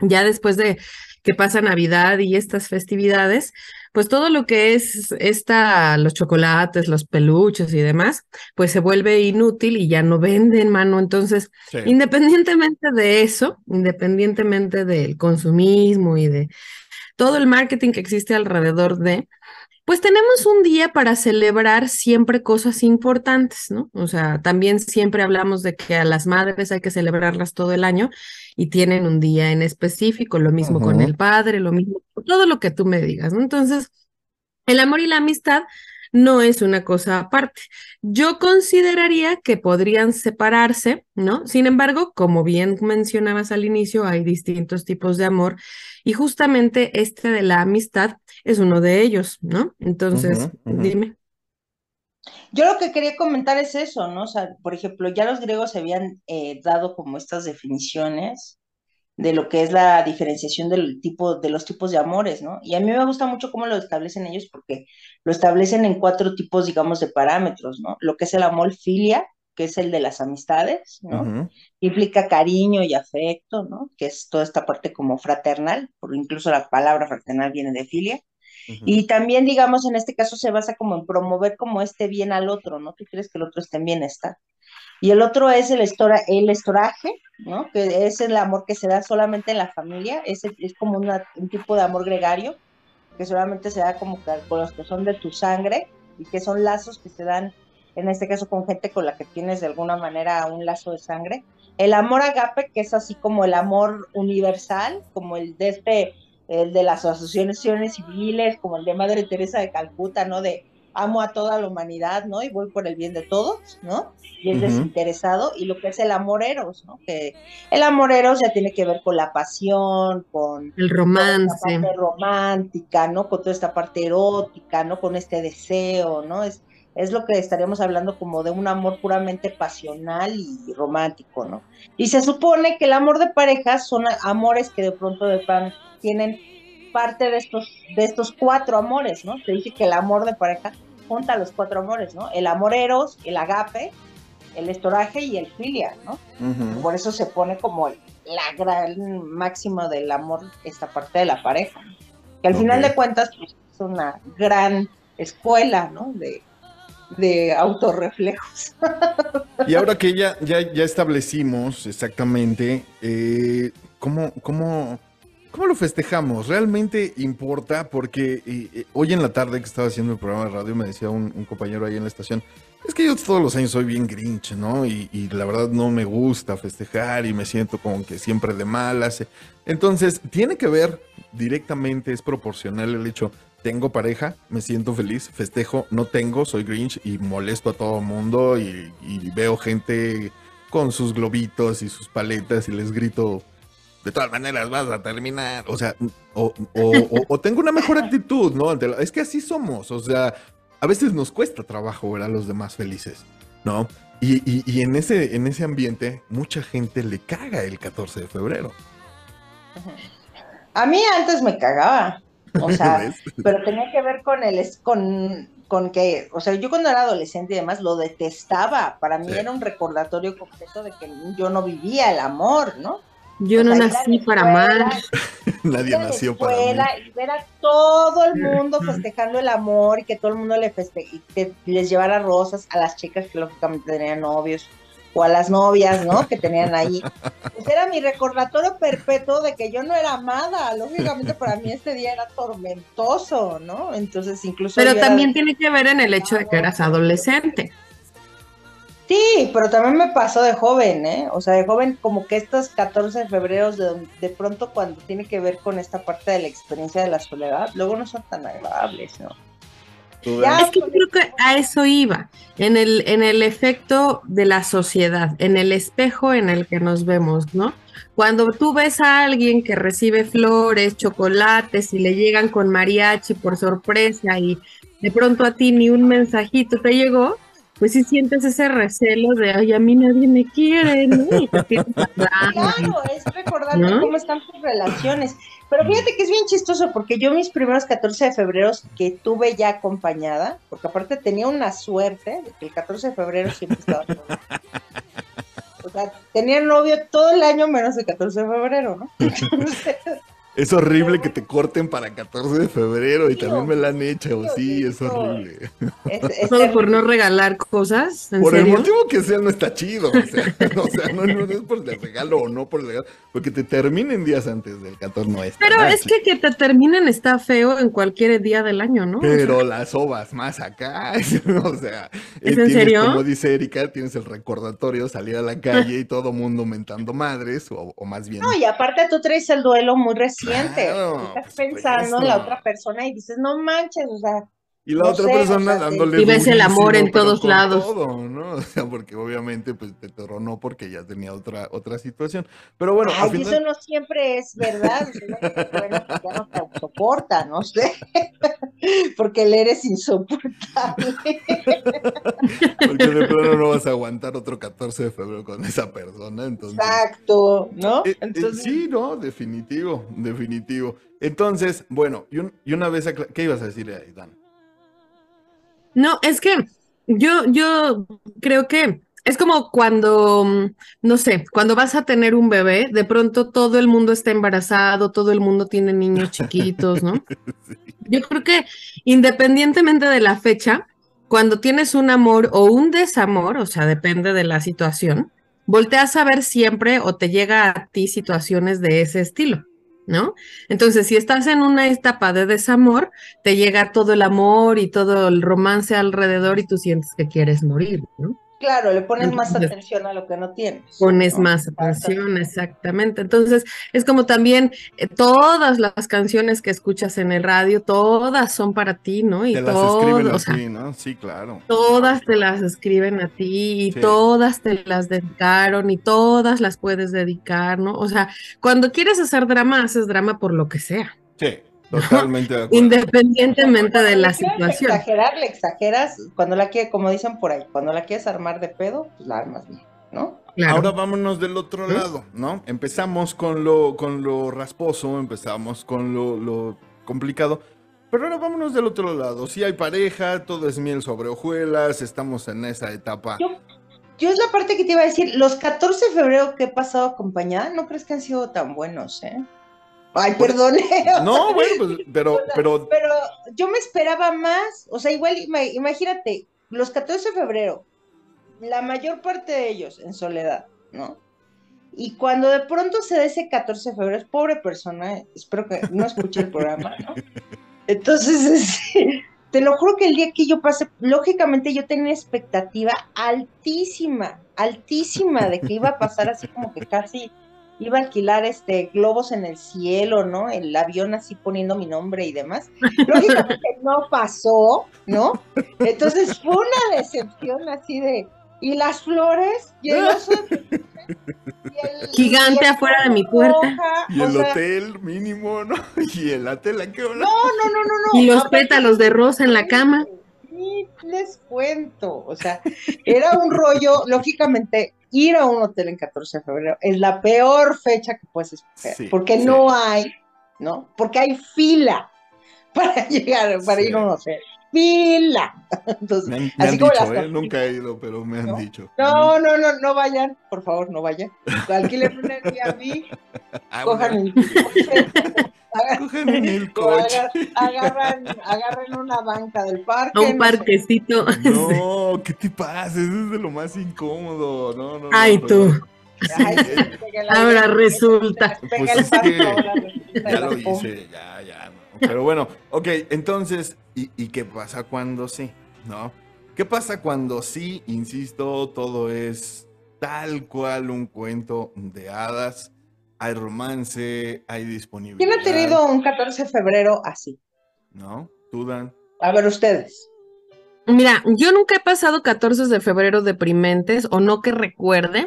Ya después de que pasa Navidad y estas festividades, pues todo lo que es esta, los chocolates, los peluches y demás, pues se vuelve inútil y ya no venden, mano. Entonces, independientemente de eso, independientemente del consumismo y de todo el marketing que existe alrededor de, Pues tenemos un día para celebrar siempre cosas importantes, ¿no? O sea, también siempre hablamos de que a las madres hay que celebrarlas todo el año y tienen un día en específico, lo mismo con el padre, lo mismo, todo lo que tú me digas, ¿no? Entonces, el amor y la amistad no es una cosa aparte. Yo consideraría que podrían separarse, ¿no? Sin embargo, como bien mencionabas al inicio, hay distintos tipos de amor y justamente este de la amistad es uno de ellos, ¿no? Entonces, dime. Yo lo que quería comentar es eso, ¿no? O sea, por ejemplo, ya los griegos habían eh, dado como estas definiciones de lo que es la diferenciación del tipo, de los tipos de amores, ¿no? Y a mí me gusta mucho cómo lo establecen ellos porque lo establecen en cuatro tipos, digamos, de parámetros, ¿no? Lo que es el amor filia, que es el de las amistades, ¿no? Implica cariño y afecto, ¿no? Que es toda esta parte como fraternal, por incluso la palabra fraternal viene de filia. Y también, digamos, en este caso se basa como en promover como este bien al otro, ¿no? Tú quieres que el otro esté en bienestar. Y el otro es el, estora, el estoraje, ¿no? Que es el amor que se da solamente en la familia, es, es como un tipo de amor gregario, que solamente se da como con los que son de tu sangre y que son lazos que se dan, en este caso, con gente con la que tienes de alguna manera un lazo de sangre. El amor agape, que es así como el amor universal, como el de este, el de las asociaciones civiles, como el de Madre Teresa de Calcuta, ¿no? De amo a toda la humanidad, ¿no? Y voy por el bien de todos, ¿no? Y es desinteresado. Y lo que es el amor eros, ¿no? Que el amor eros ya tiene que ver con la pasión, con... El romance. Toda parte romántica, ¿no? Con toda esta parte erótica, ¿no? Con este deseo, ¿no? Es, es lo que estaríamos hablando como de un amor puramente pasional y romántico, ¿no? Y se supone que el amor de pareja son amores que de pronto de pan tienen parte de estos, de estos cuatro amores, ¿no? Se dice que el amor de pareja junta los cuatro amores, ¿no? El amor eros, el agape, el estoraje y el filia, ¿no? Por eso se pone como la gran máxima del amor, esta parte de la pareja, que al final de cuentas pues, es una gran escuela, ¿no? De, de autorreflejos. Y ahora que ya, ya, ya establecimos exactamente eh, cómo, cómo ¿Cómo lo festejamos? ¿Realmente importa? Porque eh, eh, hoy en la tarde que estaba haciendo el programa de radio me decía un, compañero ahí en la estación, es que yo todos los años soy bien grinch, ¿no? Y, la verdad no me gusta festejar y me siento como que siempre de malas. Entonces, tiene que ver directamente, es proporcional el hecho, tengo pareja, me siento feliz, festejo, no tengo, soy grinch y molesto a todo mundo y veo gente con sus globitos y sus paletas y les grito de todas maneras vas a terminar. O sea, o, tengo una mejor actitud, ¿no? Es que así somos. O sea, a veces nos cuesta trabajo ver a los demás felices, ¿no? Y, en, ese, en ese ambiente, mucha gente le caga el 14 de febrero. A mí antes me cagaba. O sea, pero tenía que ver con el con, con que, o sea, yo cuando era adolescente y demás lo detestaba. Para mí era un recordatorio completo de que yo no vivía el amor, ¿no? Yo no nací para amar. Nadie nació para amar. Y ver a todo el mundo festejando el amor y que todo el mundo le feste y que les llevara rosas a las chicas que lógicamente tenían novios o a las novias, ¿no? Que tenían ahí. Pues era mi recordatorio perpetuo de que yo no era amada. Lógicamente para mí este día era tormentoso, ¿no? Entonces incluso... Pero también tiene que ver en el hecho de que eras adolescente. Sí, pero también me pasó de joven, ¿eh? O sea, de joven como que estos 14 de febrero de, de pronto cuando tiene que ver con esta parte de la experiencia de la soledad, luego no son tan agradables, ¿no? es que yo creo que a eso iba, en el, en el efecto de la sociedad, en el espejo en el que nos vemos, ¿no? Cuando tú ves a alguien que recibe flores, chocolates y le llegan con mariachi por sorpresa y de pronto a ti ni un mensajito te llegó, pues si sientes ese recelo de, ay, a mí nadie me quiere, ¿no? claro, es recordar cómo están tus relaciones. Pero fíjate que es bien chistoso porque yo mis primeros 14 de febrero que tuve ya acompañada, porque aparte tenía una suerte de que el 14 de febrero siempre estaba O sea, tenía novio todo el año menos el 14 de febrero, ¿no? Es horrible que te corten para 14 de febrero y también me la han hecho, sí, es horrible. Solo por no regalar cosas. por el motivo que sea, no está chido. O sea, no, es por el regalo o no por el regalo, porque te terminen días antes del 14 no es. Pero es que que te terminen está feo en cualquier día del año, ¿no? Pero las ovas más acá, o sea, ¿Es en serio? como dice Erika, tienes el recordatorio, salir a la calle y todo mundo mentando madres, o, o más bien. No, y aparte tú traes el duelo muy reciente Estás pues, pensando en la otra persona y dices, no manches, o sea. Y la otra persona dándole. Y ves el amor en todos lados. ¿no? O sea, porque obviamente pues te tronó porque ya tenía otra, otra situación. Pero bueno. Ay, eso no siempre es verdad. bueno, ya no te soporta, no sé. porque él eres insoportable. porque de pronto no vas a aguantar otro 14 de febrero con esa persona. Entonces... Exacto, ¿no? Eh, eh, sí, no, definitivo, definitivo. Entonces, bueno, y, y una vez, ¿qué ibas a decirle a Dan? No, es que yo, yo creo que es como cuando, mm, no sé, cuando vas a tener un bebé, de pronto todo el mundo está embarazado, todo el mundo tiene niños chiquitos, ¿no? Yo creo que independientemente de la fecha, cuando tienes un amor o un desamor, o sea, depende de la situación, volteas a ver siempre o te llega a ti situaciones de ese estilo. ¿No? Entonces, si estás en una etapa de desamor, te llega todo el amor y todo el romance alrededor y tú sientes que quieres morir, ¿no? Claro, le pones más atención a lo que no tienes. Pones más atención, exactamente. Entonces, es como también eh, todas las canciones que escuchas en el radio, todas son para ti, ¿no? Y te las escriben a ti, ¿no? Sí, claro. Todas te las escriben a ti y todas te las dedicaron y todas las puedes dedicar, ¿no? O sea, cuando quieres hacer drama, haces drama por lo que sea. Sí. Totalmente de acuerdo. Independientemente de la situación. Exagerar, le exageras, cuando la quieres, como dicen por ahí, cuando la quieres armar de pedo, pues la armas bien, ¿no? Ahora vámonos del otro lado, ¿no? Empezamos con lo, con lo rasposo, empezamos con lo, complicado, pero ahora vámonos del otro lado. Si hay pareja, todo es miel sobre hojuelas, estamos en esa etapa. Yo, yo, es la parte que te iba a decir, los 14 de febrero que he pasado acompañada, ¿no crees que han sido tan buenos, eh? Ay, pues, perdón. No, bueno, pues, pero, pero. Pero yo me esperaba más. O sea, igual, imagínate, los 14 de febrero, la mayor parte de ellos en soledad, ¿no? Y cuando de pronto se da ese 14 de febrero, es pobre persona, espero que no escuche el programa, ¿no? Entonces, te lo juro que el día que yo pasé, lógicamente yo tenía una expectativa altísima, altísima de que iba a pasar así como que casi iba a alquilar este globos en el cielo, ¿no? El avión así poniendo mi nombre y demás. Lógicamente no pasó, ¿no? Entonces fue una decepción así de, ¿y las flores? Y el Gigante afuera de mi puerta. y el hotel mínimo, ¿no? Y el hotel que No, no, no, no, no. Y los pétalos de rosa en la cama. Ni les cuento. O sea, era un rollo, lógicamente, ir a un hotel en 14 de febrero es la peor fecha que puedes escoger, porque no hay, ¿no? Porque hay fila para llegar, para ir a un hotel. Fila. Entonces, me han, dicho, ¿eh? nunca he ido, pero me han dicho. No, no, no, no vayan, por favor, no vayan. Alquilen un Airbnb, ah, cojan un Cogen el coche. Agarran, agarran una banca del parque. Un parquecito. No, ¿qué te pasa? Eso es de lo más incómodo. No, no, Ay, tú. Ahora resulta. Pues es que ya lo hice, ya, ya. Pero bueno, ok, entonces, ¿y, ¿y qué pasa cuando sí? ¿No? ¿Qué pasa cuando sí, insisto, todo es tal cual un cuento de hadas? Hay romance, hay disponibilidad. ¿Quién ha tenido un 14 de febrero así? ¿No? ¿Tú, Dan? A ver, ustedes. Mira, yo nunca he pasado 14 de febrero deprimentes o no que recuerde,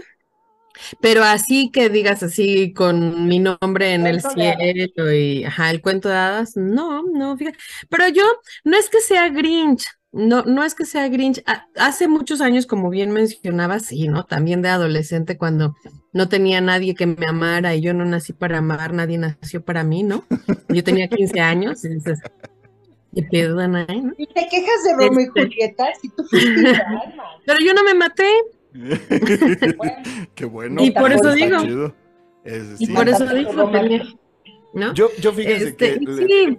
pero así que digas así con mi nombre en el cielo y ajá, el cuento de hadas, no, no, fíjate. Pero yo no es que sea Grinch, no, no es que sea Grinch. Hace muchos años, como bien mencionaba, sí, ¿no? También de adolescente, cuando no tenía nadie que me amara y yo no nací para amar, nadie nació para mí, ¿no? Yo tenía 15 años y dices, ¿qué pedo, ¿no? Y te quejas de Romeo y este, Julieta si tú fuiste Pero yo no me maté. Qué bueno. Y por eso digo. y por eso digo, ¿no? Yo, yo fíjense este, que sí.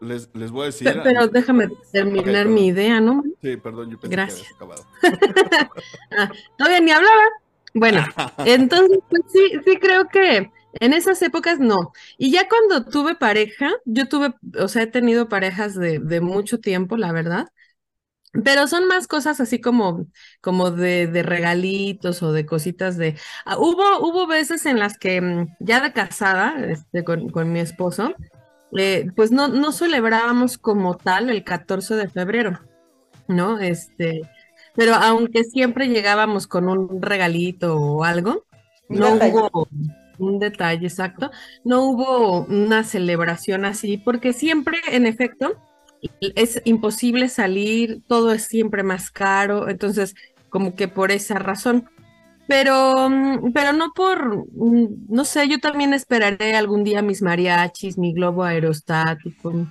Les, les, voy a decir. Pero, déjame terminar mi idea, ¿no? Sí, perdón, yo pensé Gracias. que acabado. ah, todavía ni hablaba. Bueno, entonces, pues sí, sí creo que en esas épocas no. Y ya cuando tuve pareja, yo tuve, o sea, he tenido parejas de, de mucho tiempo, la verdad. Pero son más cosas así como, como de, de regalitos o de cositas de... Ah, hubo, hubo veces en las que mm, ya de casada este, con, con mi esposo, eh, pues no, no celebrábamos como tal el 14 de febrero, ¿no? Este, pero aunque siempre llegábamos con un regalito o algo, no hubo un detalle exacto, no hubo una celebración así, porque siempre, en efecto, es imposible salir, todo es siempre más caro, entonces como que por esa razón. Pero, mm, pero no por, mm, no sé, yo también esperaré algún día mis mariachis, mi globo aerostático,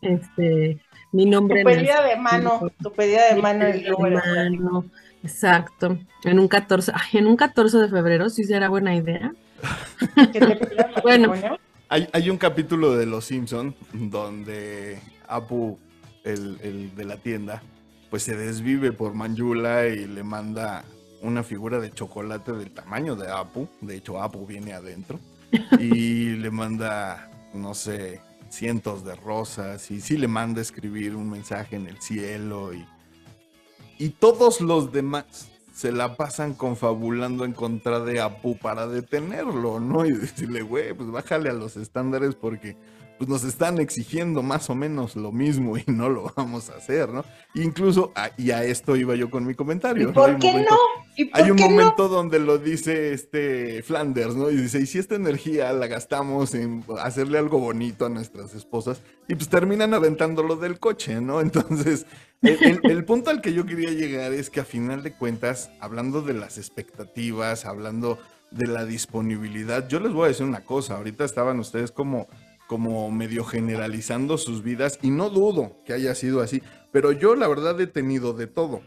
este, mi nombre. Tu pedida de mano, tu pedida de mano, el globo mano, Exacto, en un 14, en un 14 de febrero, sí será buena idea. bueno. Hay, hay un capítulo de Los Simpson donde Apu, el, de la tienda, pues se desvive por Manjula y le manda una figura de chocolate del tamaño de Apu. De hecho, Apu viene adentro. Y le manda, no sé, cientos de rosas. Y sí le manda escribir un mensaje en el cielo. Y, y todos los demás se la pasan confabulando en contra de Apu para detenerlo, ¿no? Y decirle, güey, pues bájale a los estándares porque pues nos están exigiendo más o menos lo mismo y no lo vamos a hacer, ¿no? Incluso, y a esto iba yo con mi comentario. por qué no? hay un momento donde lo dice este Flanders, ¿no? Y dice, y si esta energía la gastamos en hacerle algo bonito a nuestras esposas, y pues terminan aventándolo del coche, ¿no? Entonces, el, el punto al que yo quería llegar es que a final de cuentas, hablando de las expectativas, hablando de la disponibilidad, yo les voy a decir una cosa, ahorita estaban ustedes como como medio generalizando sus vidas y no dudo que haya sido así, pero yo la verdad he tenido de todo,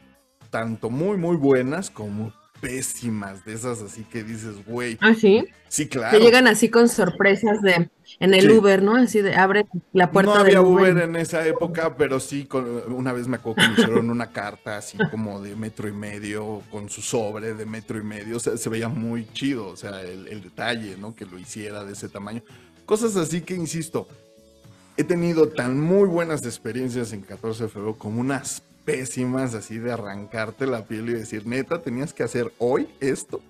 tanto muy muy buenas como pésimas, de esas así que dices, güey. ¿Ah, sí? Sí, claro. Que llegan así con sorpresas de en el Uber, ¿no? Así de abre la puerta No había Uber. en esa época, pero sí, con, una vez me acuerdo que me hicieron una carta así como de metro y medio, con su sobre de metro y medio, o sea, se veía muy chido, o sea, el, el detalle, ¿no? Que lo hiciera de ese tamaño. Cosas así que, insisto, he tenido tan muy buenas experiencias en 14 de febrero como unas pésimas así de arrancarte la piel y decir, neta, tenías que hacer hoy esto,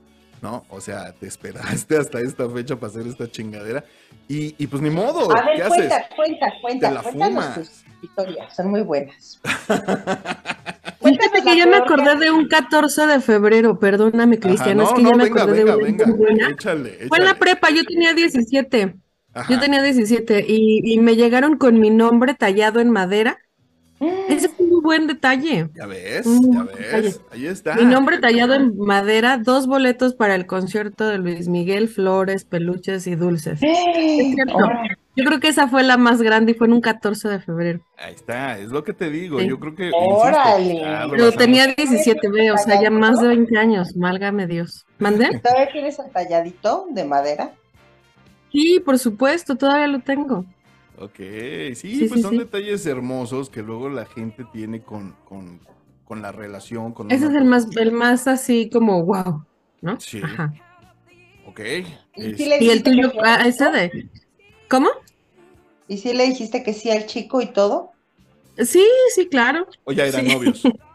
¿no? O sea, te esperaste hasta esta fecha para hacer esta chingadera y, y pues ni modo. A ver, cuenta, cuenta, cuenta, te cuéntanos tus historias, son muy buenas. Fíjate que ya me acordé de un 14 de febrero, perdóname, Cristiano, es que ya me acordé de un venga, échale, échale. Fue en la prepa, yo tenía 17. Yo tenía 17 y, me llegaron con mi nombre tallado en madera. Ese fue un buen detalle. Ya ves, ya ves, ahí está. Mi nombre tallado en madera, dos boletos para el concierto de Luis Miguel, flores, peluches y dulces. ¡Eh! Yo creo que esa fue la más grande y fue en un 14 de febrero. Ahí está, es lo que te digo. Yo creo que. Órale. Pero tenía 17, ve, o sea, ya más de 20 años. Málgame Dios. ¿Mandé? ¿Todavía tienes el talladito de madera? Sí, por supuesto, todavía lo tengo. Ok, sí, pues son detalles hermosos que luego la gente tiene con, con, la relación. Con Ese es el más, el más así como wow, ¿no? Sí. Ajá. Ok. ¿Y, el tuyo, ah, ese de... ¿Cómo? ¿Y si le dijiste que sí al chico y todo? Sí, sí, claro. O ya eran novios.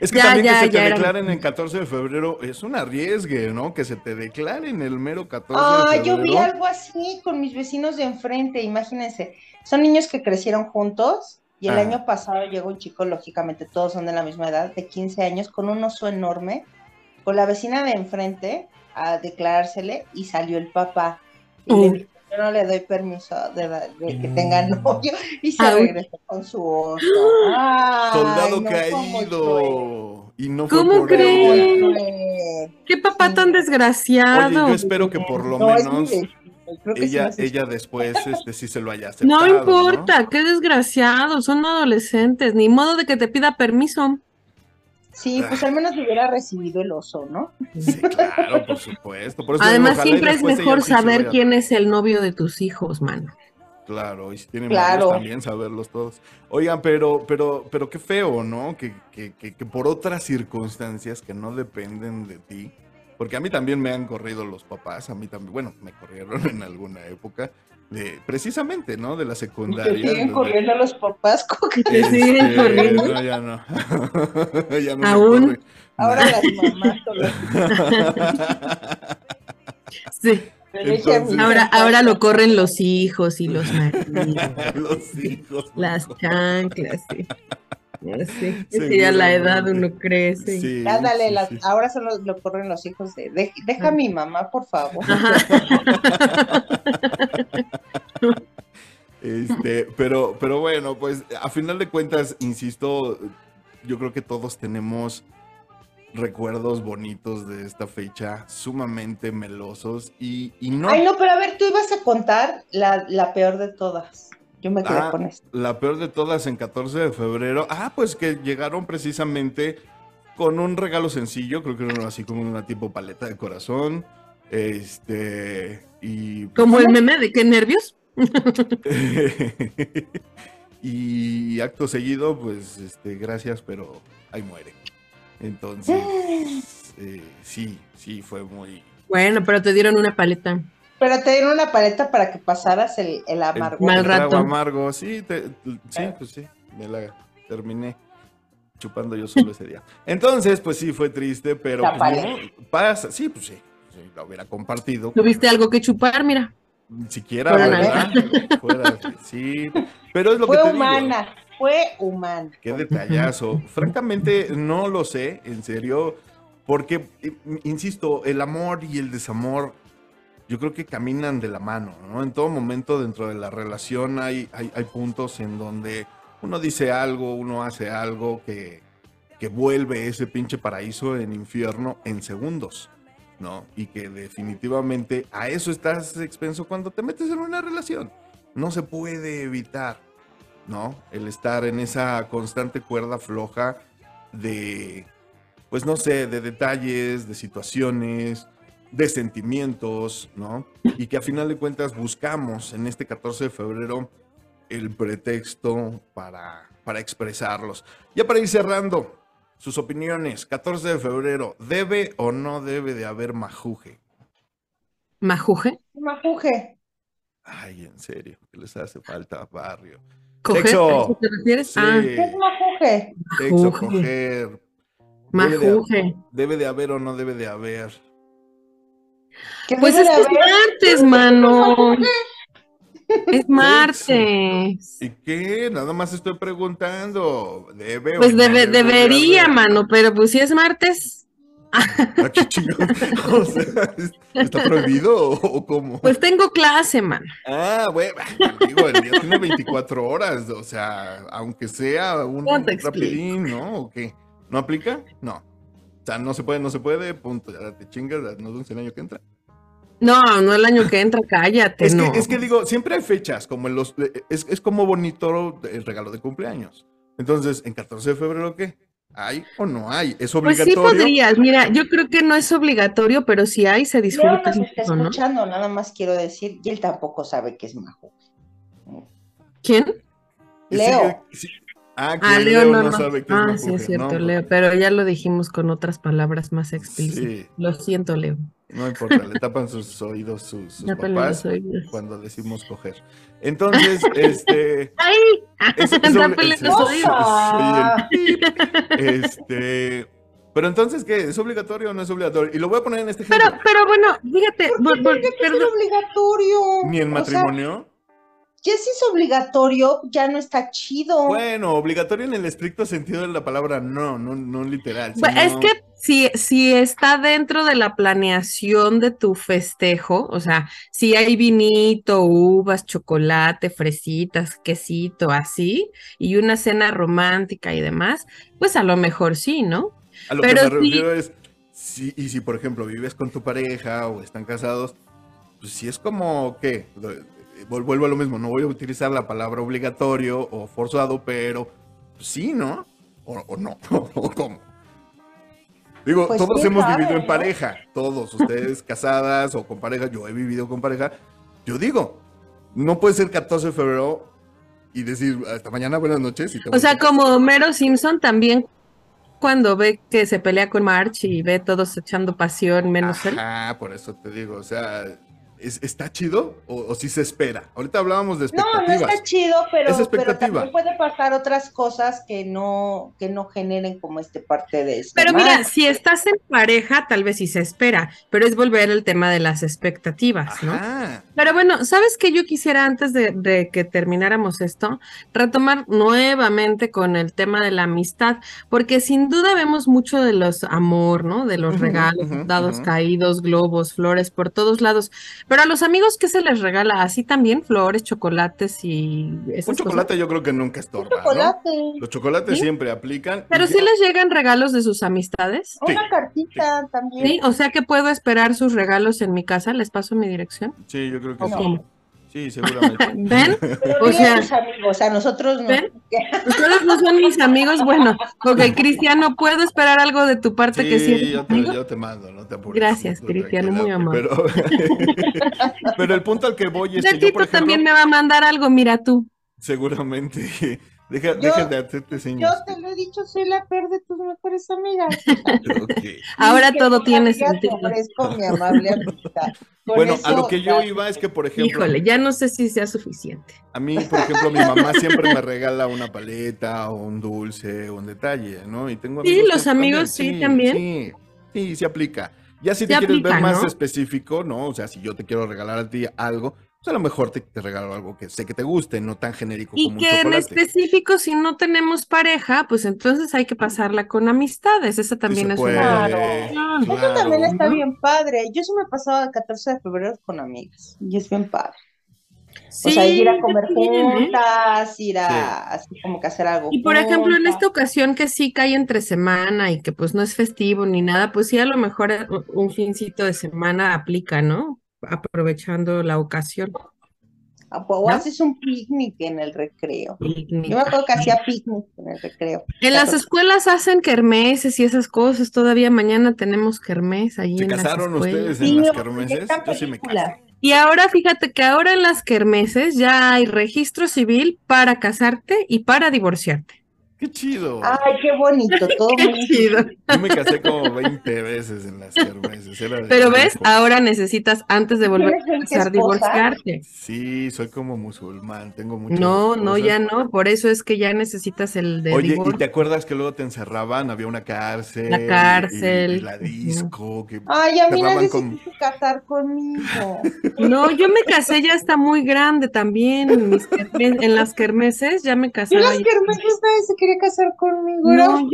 Es que también que se te declaren el 14 de febrero es un arriesgue, ¿no? Que se te declaren el mero 14 ah, de febrero. yo vi algo así con mis vecinos de enfrente, imagínense. Son niños que crecieron juntos y el ah. año pasado llegó un chico, lógicamente todos son de la misma edad, de 15 años, con un oso enorme, con la vecina de enfrente a declarársele y salió el papá. Y le dijo, yo no le doy permiso de, que tenga mm. novio y se regresó con su oso. Soldado caído. Y no ¿Cómo crees? Qué papá tan desgraciado. Oye, yo espero que por lo menos ella, ella después este, sí se lo haya aceptado. No importa, qué desgraciado, son adolescentes, ni modo de que te pida permiso. Sí, pues al menos hubiera recibido el oso, ¿no? Sí, claro, por supuesto. Además, siempre es mejor saber quién es el novio de tus hijos, mano. Claro, y si tienen claro. también saberlos todos. Oigan, pero, pero, pero qué feo, ¿no? Que, que, que, que, por otras circunstancias que no dependen de ti, porque a mí también me han corrido los papás, a mí también, bueno, me corrieron en alguna época, de, precisamente, ¿no? De la secundaria. ¿Te siguen corriendo los papás? que te este, siguen corriendo? No, ya no. ya no ¿Aún? Ahora las mamás Sí. ahora, ahora lo corren los hijos y los maridos. los hijos. Las chanclas, sí. Sí, que ya la edad uno crece. Sí, Ándale, las, ahora solo lo corren los hijos de, deja a mi mamá, por favor. este, pero, pero bueno, pues a final de cuentas, insisto, yo creo que todos tenemos recuerdos bonitos de esta fecha, sumamente melosos y, y no... Ay, no, pero a ver, tú ibas a contar la, la peor de todas. Yo me quedé ah, con esto. La peor de todas en 14 de febrero. Ah, pues que llegaron precisamente con un regalo sencillo, creo que era así como una tipo paleta de corazón. Este. Y. Como el meme de qué nervios. y acto seguido, pues, este, gracias, pero ahí muere. Entonces, eh, sí, sí, fue muy. Bueno, pero te dieron una paleta. Pero te dieron una paleta para que pasaras el, el amargo. Mal rato. amargo, sí, sí, pues sí, me la terminé chupando yo solo ese día. Entonces, pues sí, fue triste, pero pues, no, pasa, sí, pues sí, sí, lo hubiera compartido. ¿Tuviste algo que chupar? Mira. Siquiera, ¿verdad? Fuera, sí, pero es lo fue que te humana, fue humana. Qué detallazo. Francamente, no lo sé, en serio, porque, insisto, el amor y el desamor yo creo que caminan de la mano, ¿no? En todo momento dentro de la relación hay, hay, puntos en donde uno dice algo, uno hace algo que, que vuelve ese pinche paraíso en infierno en segundos, ¿no? Y que definitivamente a eso estás expenso cuando te metes en una relación. No se puede evitar, ¿no? El estar en esa constante cuerda floja de, pues no sé, de detalles, de situaciones, de sentimientos, ¿no? Y que a final de cuentas buscamos en este 14 de febrero el pretexto para, para expresarlos. Ya para ir cerrando, sus opiniones, 14 de febrero, ¿debe o no debe de haber majuje? ¿Majuje? Majuje. Ay, en serio, que les hace falta barrio. ¿Coger? Sexo. te refieres? Ah. ¿Qué es majuje? Sexo, coger. Majuje. debe de haber o no debe de haber. Pues es que es martes, mano. Es martes. ¿Y qué? Nada más estoy preguntando. ¿Debe pues debe, debería, mano, pero pues si es martes. ¿A ah, o sea, ¿Está prohibido o cómo? Pues tengo clase, mano. Ah, bueno, digo, el día tiene 24 horas, o sea, aunque sea un rapidín, ¿no? ¿O qué? ¿No aplica? No. O sea, no se puede, no se puede, punto. Ya te chingas, nos vemos el año que entra. No, no el año que entra, cállate. Es, no. que, es que digo, siempre hay fechas, como en los. Es, es como bonito el regalo de cumpleaños. Entonces, ¿en 14 de febrero qué? ¿Hay o no hay? ¿Es obligatorio? Pues sí podrías, mira, yo creo que no es obligatorio, pero si hay, se disfruta. No, no está escuchando, nada más quiero decir, y él tampoco sabe que es majo. ¿Quién? Leo. Ah, ah Leo, no, sabe que ah, sí, es cierto, Leo, pero ya lo dijimos con otras palabras más explícitas. Lo siento, Leo. No importa, le tapan sus oídos sus, papás cuando decimos coger. Entonces, este. ¡Ay! Es, es, los oídos. este. Pero entonces, ¿qué? ¿Es obligatorio o no es obligatorio? Y lo voy a poner en este ejemplo. Pero, pero bueno, fíjate. ¿Por qué, es obligatorio? ¿Ni en matrimonio? ya si es obligatorio, ya no está chido. Bueno, obligatorio en el estricto sentido de la palabra no, no, no literal. Es que si, si está dentro de la planeación de tu festejo, o sea, si hay vinito, uvas, chocolate, fresitas, quesito, así, y una cena romántica y demás, pues a lo mejor sí, ¿no? A lo que me refiero es, si, y si por ejemplo vives con tu pareja o están casados, pues si es como, ¿qué? vuelvo a lo mismo, no voy a utilizar la palabra obligatorio o forzado, pero sí, ¿no? O, no, o cómo. Digo, Pues todos hemos sabe, vivido en ¿no? pareja, todos, ustedes casadas o con pareja, yo he vivido con pareja. Yo digo, no puede ser 14 de febrero y decir hasta mañana, buenas noches. Y O sea, como Homero Simpson también cuando ve que se pelea con March y ve todos echando pasión menos él. Ajá, por eso te digo, o sea, ¿es- ¿está chido o, o sí se espera? Ahorita hablábamos de No, no expectativas. está chido, pero, Es pero expectativa. también puede pasar otras cosas que no, que no generen como este parte de eso. Pero mira, si estás en pareja, tal vez sí se espera, pero es volver al tema de las expectativas, ¿no? Pero bueno, ¿sabes qué yo quisiera antes de, de que termináramos esto? Retomar nuevamente con el tema de la amistad, porque sin duda vemos mucho de los amor, ¿no? De los regalos, dados caídos, globos, flores por todos lados. Pero a los amigos, ¿qué se les regala? Así también flores, chocolates y esas Un cosas? chocolate yo creo que nunca estorba, ¿no? chocolate, Los chocolates ¿Sí? siempre aplican. Pero sí ya- les llegan regalos de sus amistades. Sí, una cartita también. Sí, o sea que puedo esperar sus regalos en mi casa, les paso mi dirección. Sí, yo creo que ¿O sí. Sí, seguramente. ¿Ven? Pero O sea- a tus amigos, a nosotros no. ¿Ven? Ustedes no son mis amigos. Bueno, ok, Cristiano, ¿puedo esperar algo de tu parte que sí? Sí, eres yo te, yo te mando, no te apures. Gracias, Cristiano, muy amable. Pero, pero el punto al que voy es que yo, Gatito por ejemplo, también me va a mandar algo, mira tú. seguramente, deja, Yo- deja de hacerte Yo señas. te lo he dicho, soy la peor de tus mejores amigas. Ok. Ahora que todo tiene sentido. ofrezco mi amable amistad. Con Bueno, a eso, lo que yo ya- iba es que, por ejemplo, Híjole, ya no sé si sea suficiente. a mí, por ejemplo, mi mamá siempre me regala una paleta o un dulce o un detalle, ¿no? Y tengo Sí, amigos los que amigos sí, también. Sí, sí, sí aplica. Ya si Sí te quieres ver aplica, más ¿no? específico, ¿no? O sea, si yo te quiero regalar a ti algo, pues a lo mejor te, te regalo algo que sé que te guste, no tan genérico Y como un que en chocolate. específico, si no tenemos pareja, pues entonces hay que pasarla con amistades. Esa también es puede, una. Claro. Claro. Eso también está bien padre. Yo sí me he pasado el 14 de febrero con amigas y es bien padre. Sí, o sea, ir a comer también, ¿eh? juntas, ir a así como que hacer algo. Y por ejemplo, en esta ocasión que sí cae entre semana y que pues no es festivo ni nada, pues sí a lo mejor eh, un fincito de semana aplica, ¿no? Aprovechando la ocasión. Ah, pues, O ¿no? haces un picnic en el recreo. Picnic. Yo me acuerdo que hacía picnic en el recreo. En las 14. escuelas hacen kermeses y esas cosas. Todavía mañana tenemos kermés allí ¿Se en las casaron escuelas. ustedes Sí, en las kermeses? Yo sí me películas. casé. Y ahora fíjate que ahora en las kermeses ya hay registro civil para casarte y para divorciarte. ¡Qué chido! Ay, qué bonito, todo Qué muy chido. Yo me casé como 20 veces en las de Pero ves, ahora necesitas antes de volver ¿Tienes a casar, divorciarte. Sí, soy como musulmán, tengo muchas No, no, ya no. Por eso es que ya necesitas el de Oye, ¿y te acuerdas que luego te encerraban? Había una cárcel. La y- cárcel. Y, la disco. Que... Ay, a mí nadie con- se quiso casar conmigo. No, yo me casé ya está muy grande también. En, mis kermes- en las kermeses ya me Yo casaba. las kermeses nadie se quería casar conmigo. No,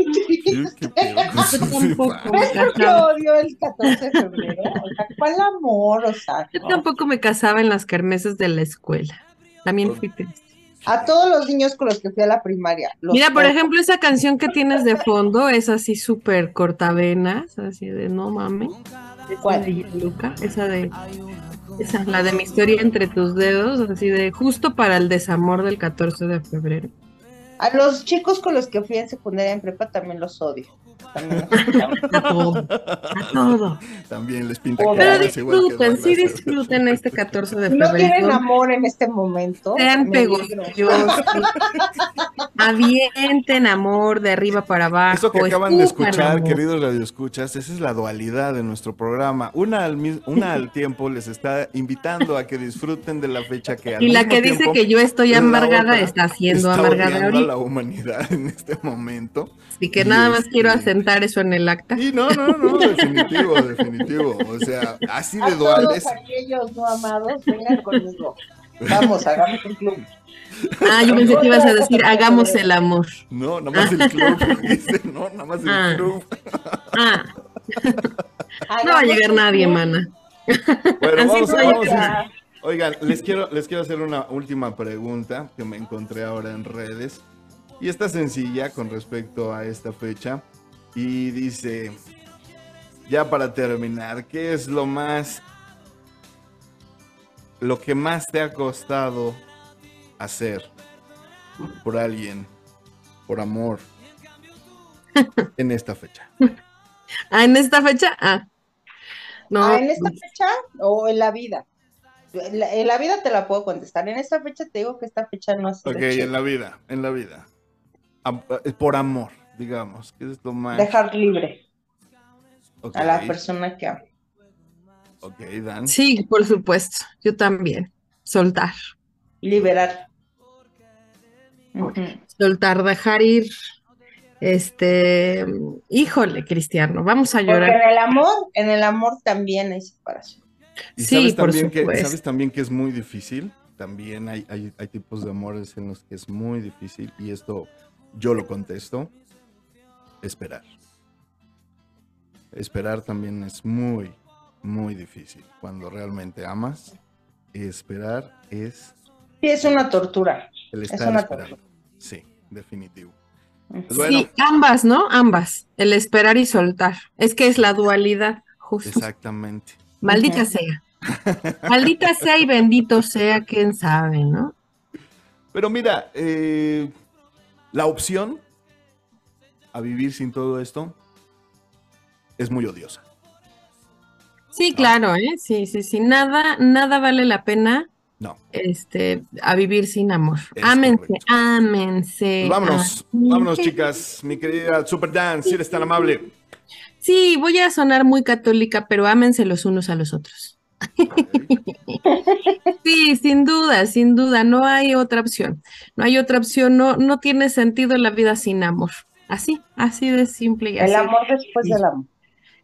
era Yo tampoco ¿Ves por qué odio el 14 de febrero? O sea, ¿cuál amor? O sea, Yo tampoco me casaba en las kermeses de la escuela. También fui triste. A todos los niños con los que fui a la primaria. Mira, por ejemplo, esa canción que tienes de fondo es así súper cortavenas, así de no mames. ¿Cuál? de Luca, esa de esa, la de mi historia entre tus dedos, así de justo para el desamor del 14 de febrero. A los chicos con los que fui en secundaria en prepa también los odio. A todo, a todo. También les pinta Pero disfruten, sí disfruten este 14 de Si no tienen febrero. amor en este momento. Sean pegostillosos. Avienten amor de arriba para abajo. Eso que acaban de escuchar, queridos radioescuchas, esa es la dualidad de nuestro programa. Una al, una al tiempo les está invitando a que disfruten de la fecha que Y la que dice que yo estoy amargada está siendo está amargada ahorita. la humanidad en este momento. Así que y nada más quiero asentar eso en el acta. Y no, no, no, definitivo, definitivo. O sea, así de duales. todos aquellos no amados, vengan conmigo. Vamos, hagamos un club. Ah, yo pensé que ibas a decir hagamos el amor. No, nada más el club. Dice, no, nada más el Ah. club. Ah, no va a llegar nadie, mana. Bueno, Así vamos, vamos a ir. Oigan, les quiero, les quiero hacer una última pregunta que me encontré ahora en redes. Y está sencilla con respecto a esta fecha. Y dice, ya para terminar, ¿qué es lo más, lo que más te ha costado hacer por alguien, por amor, en esta fecha? Ah, ¿en esta fecha? Ah. No. Ah, ¿en esta fecha o en la vida? En la, vida te la puedo contestar. En esta fecha te digo que esta fecha no es. Ok, en la vida, en la vida. Eh, por amor, digamos. que es lo más... Dejar libre a la persona que ama. Ok, Dan. Sí, por supuesto. Yo también. Soltar. Liberar. Soltar, dejar ir este, híjole, Cristiano, vamos a llorar. Porque en el amor, en el amor también hay separación. ¿Y sí, sabes también que sabes también que es muy difícil. También hay, hay, hay tipos de amores en los que es muy difícil y esto yo lo contesto. Esperar. Esperar también es muy, muy difícil. Cuando realmente amas, esperar es. Sí, es una tortura. El estar es una Tortura. Sí, definitivo. Pues sí, ambas, ¿no? Ambas. El esperar y soltar. Es que es la dualidad, justo. Exactamente. Maldita sea. Maldita sea y bendito sea quien sabe, ¿no? Pero mira, eh, la opción a vivir sin todo esto es muy odiosa. Sí, claro, ¿eh? Sí, sí, sí. Nada, nada vale la pena no. Este, a vivir sin amor. ámense, ámense. Pues vámonos, vámonos, chicas. Mi querida Super Dan, si eres tan amable. Sí, voy a sonar muy católica, pero ámense los unos a los otros. Sí, sin duda, sin duda, no hay otra opción. No hay otra opción, no, no tiene sentido la vida sin amor. Así, así de simple y así. El amor después del amor.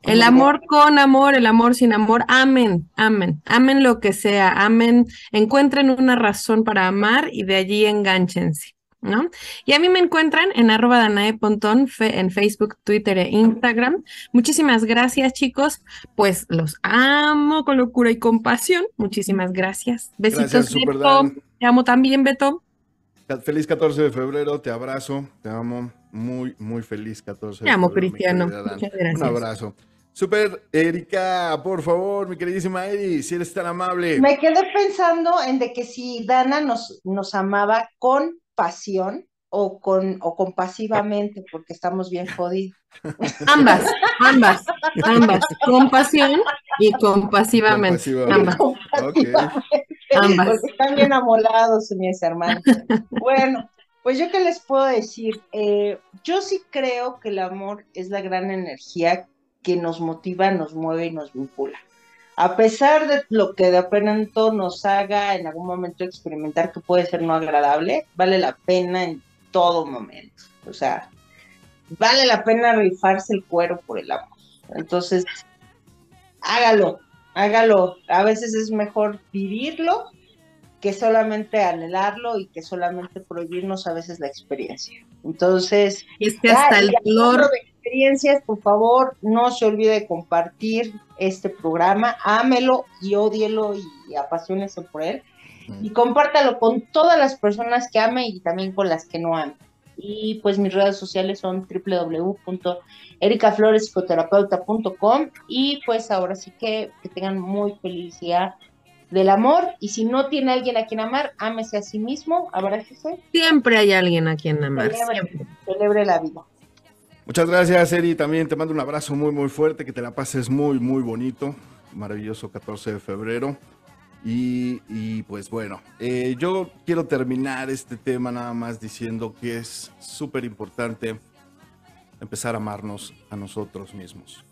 El amor con amor, el amor sin amor, amén, amén, amén lo que sea, amén, encuentren una razón para amar y de allí enganchense, ¿no? Y a mí me encuentran en arroba Danae Pontón en Facebook, Twitter e Instagram. Muchísimas gracias, chicos, pues los amo con locura y compasión. Muchísimas gracias. Besitos, Beto. Te amo también, Beto. Feliz 14 de febrero, te abrazo, te amo, muy, muy feliz 14 de febrero. Te amo, Cristiano. Muchas gracias. Un abrazo. Super Erika, por favor, mi queridísima Eri, si eres tan amable. Me quedé pensando en de que si Dana nos, nos amaba con pasión o con o compasivamente, porque estamos bien jodidos. Ambas, ambas, ambas, con pasión y compasivamente. Ambas. ambas. Porque están bien amolados mis hermanos. Bueno, pues yo qué les puedo decir, eh, yo sí creo que el amor es la gran energía que nos motiva, nos mueve y nos vincula. A pesar de lo que de pronto nos haga en algún momento experimentar que puede ser no agradable, vale la pena en todo momento. O sea, vale la pena rifarse el cuero por el amor. Entonces, hágalo, hágalo. A veces es mejor vivirlo que solamente anhelarlo y que solamente prohibirnos a veces la experiencia. Entonces, es que hasta el dolor experiencias, por favor, no se olvide de compartir este programa, ámelo y odielo y apasionese por él. Y compártalo con todas las personas que ame y también con las que no amen. Y pues mis redes sociales son www.ericaflorespsicoterapeuta.com y pues ahora sí que, que tengan muy felicidad del amor y si no tiene alguien a quien amar, ámese a sí mismo, abrácese. Siempre hay alguien a quien amar. celebre la vida. Muchas gracias, Eri. También te mando un abrazo muy, muy fuerte. Que te la pases muy, muy bonito. Maravilloso 14 de febrero. Y, pues bueno, eh, yo quiero terminar este tema nada más diciendo que es súper importante empezar a amarnos a nosotros mismos.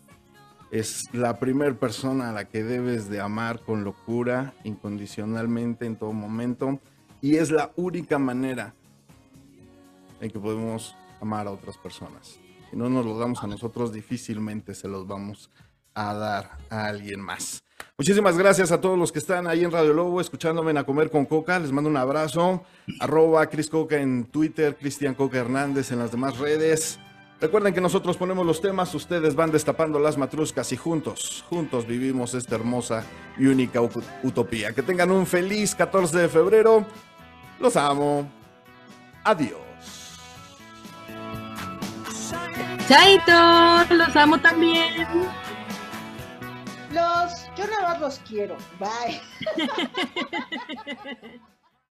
Es la primera persona a la que debes de amar con locura, incondicionalmente, en todo momento. Y es la única manera en que podemos amar a otras personas. Si no nos los damos a nosotros, difícilmente se los vamos a dar a alguien más. Muchísimas gracias a todos los que están ahí en Radio Lobo escuchándome en A Comer con Coca. Les mando un abrazo. Arroba Cris Coca en Twitter, Cristian Coca Hernández en las demás redes. Recuerden que nosotros ponemos los temas, ustedes van destapando las matruscas y juntos, juntos vivimos esta hermosa y única utopía. Que tengan un feliz 14 de febrero. Los amo. Adiós. Chaito, los amo también. Los, yo nada más los quiero. Bye.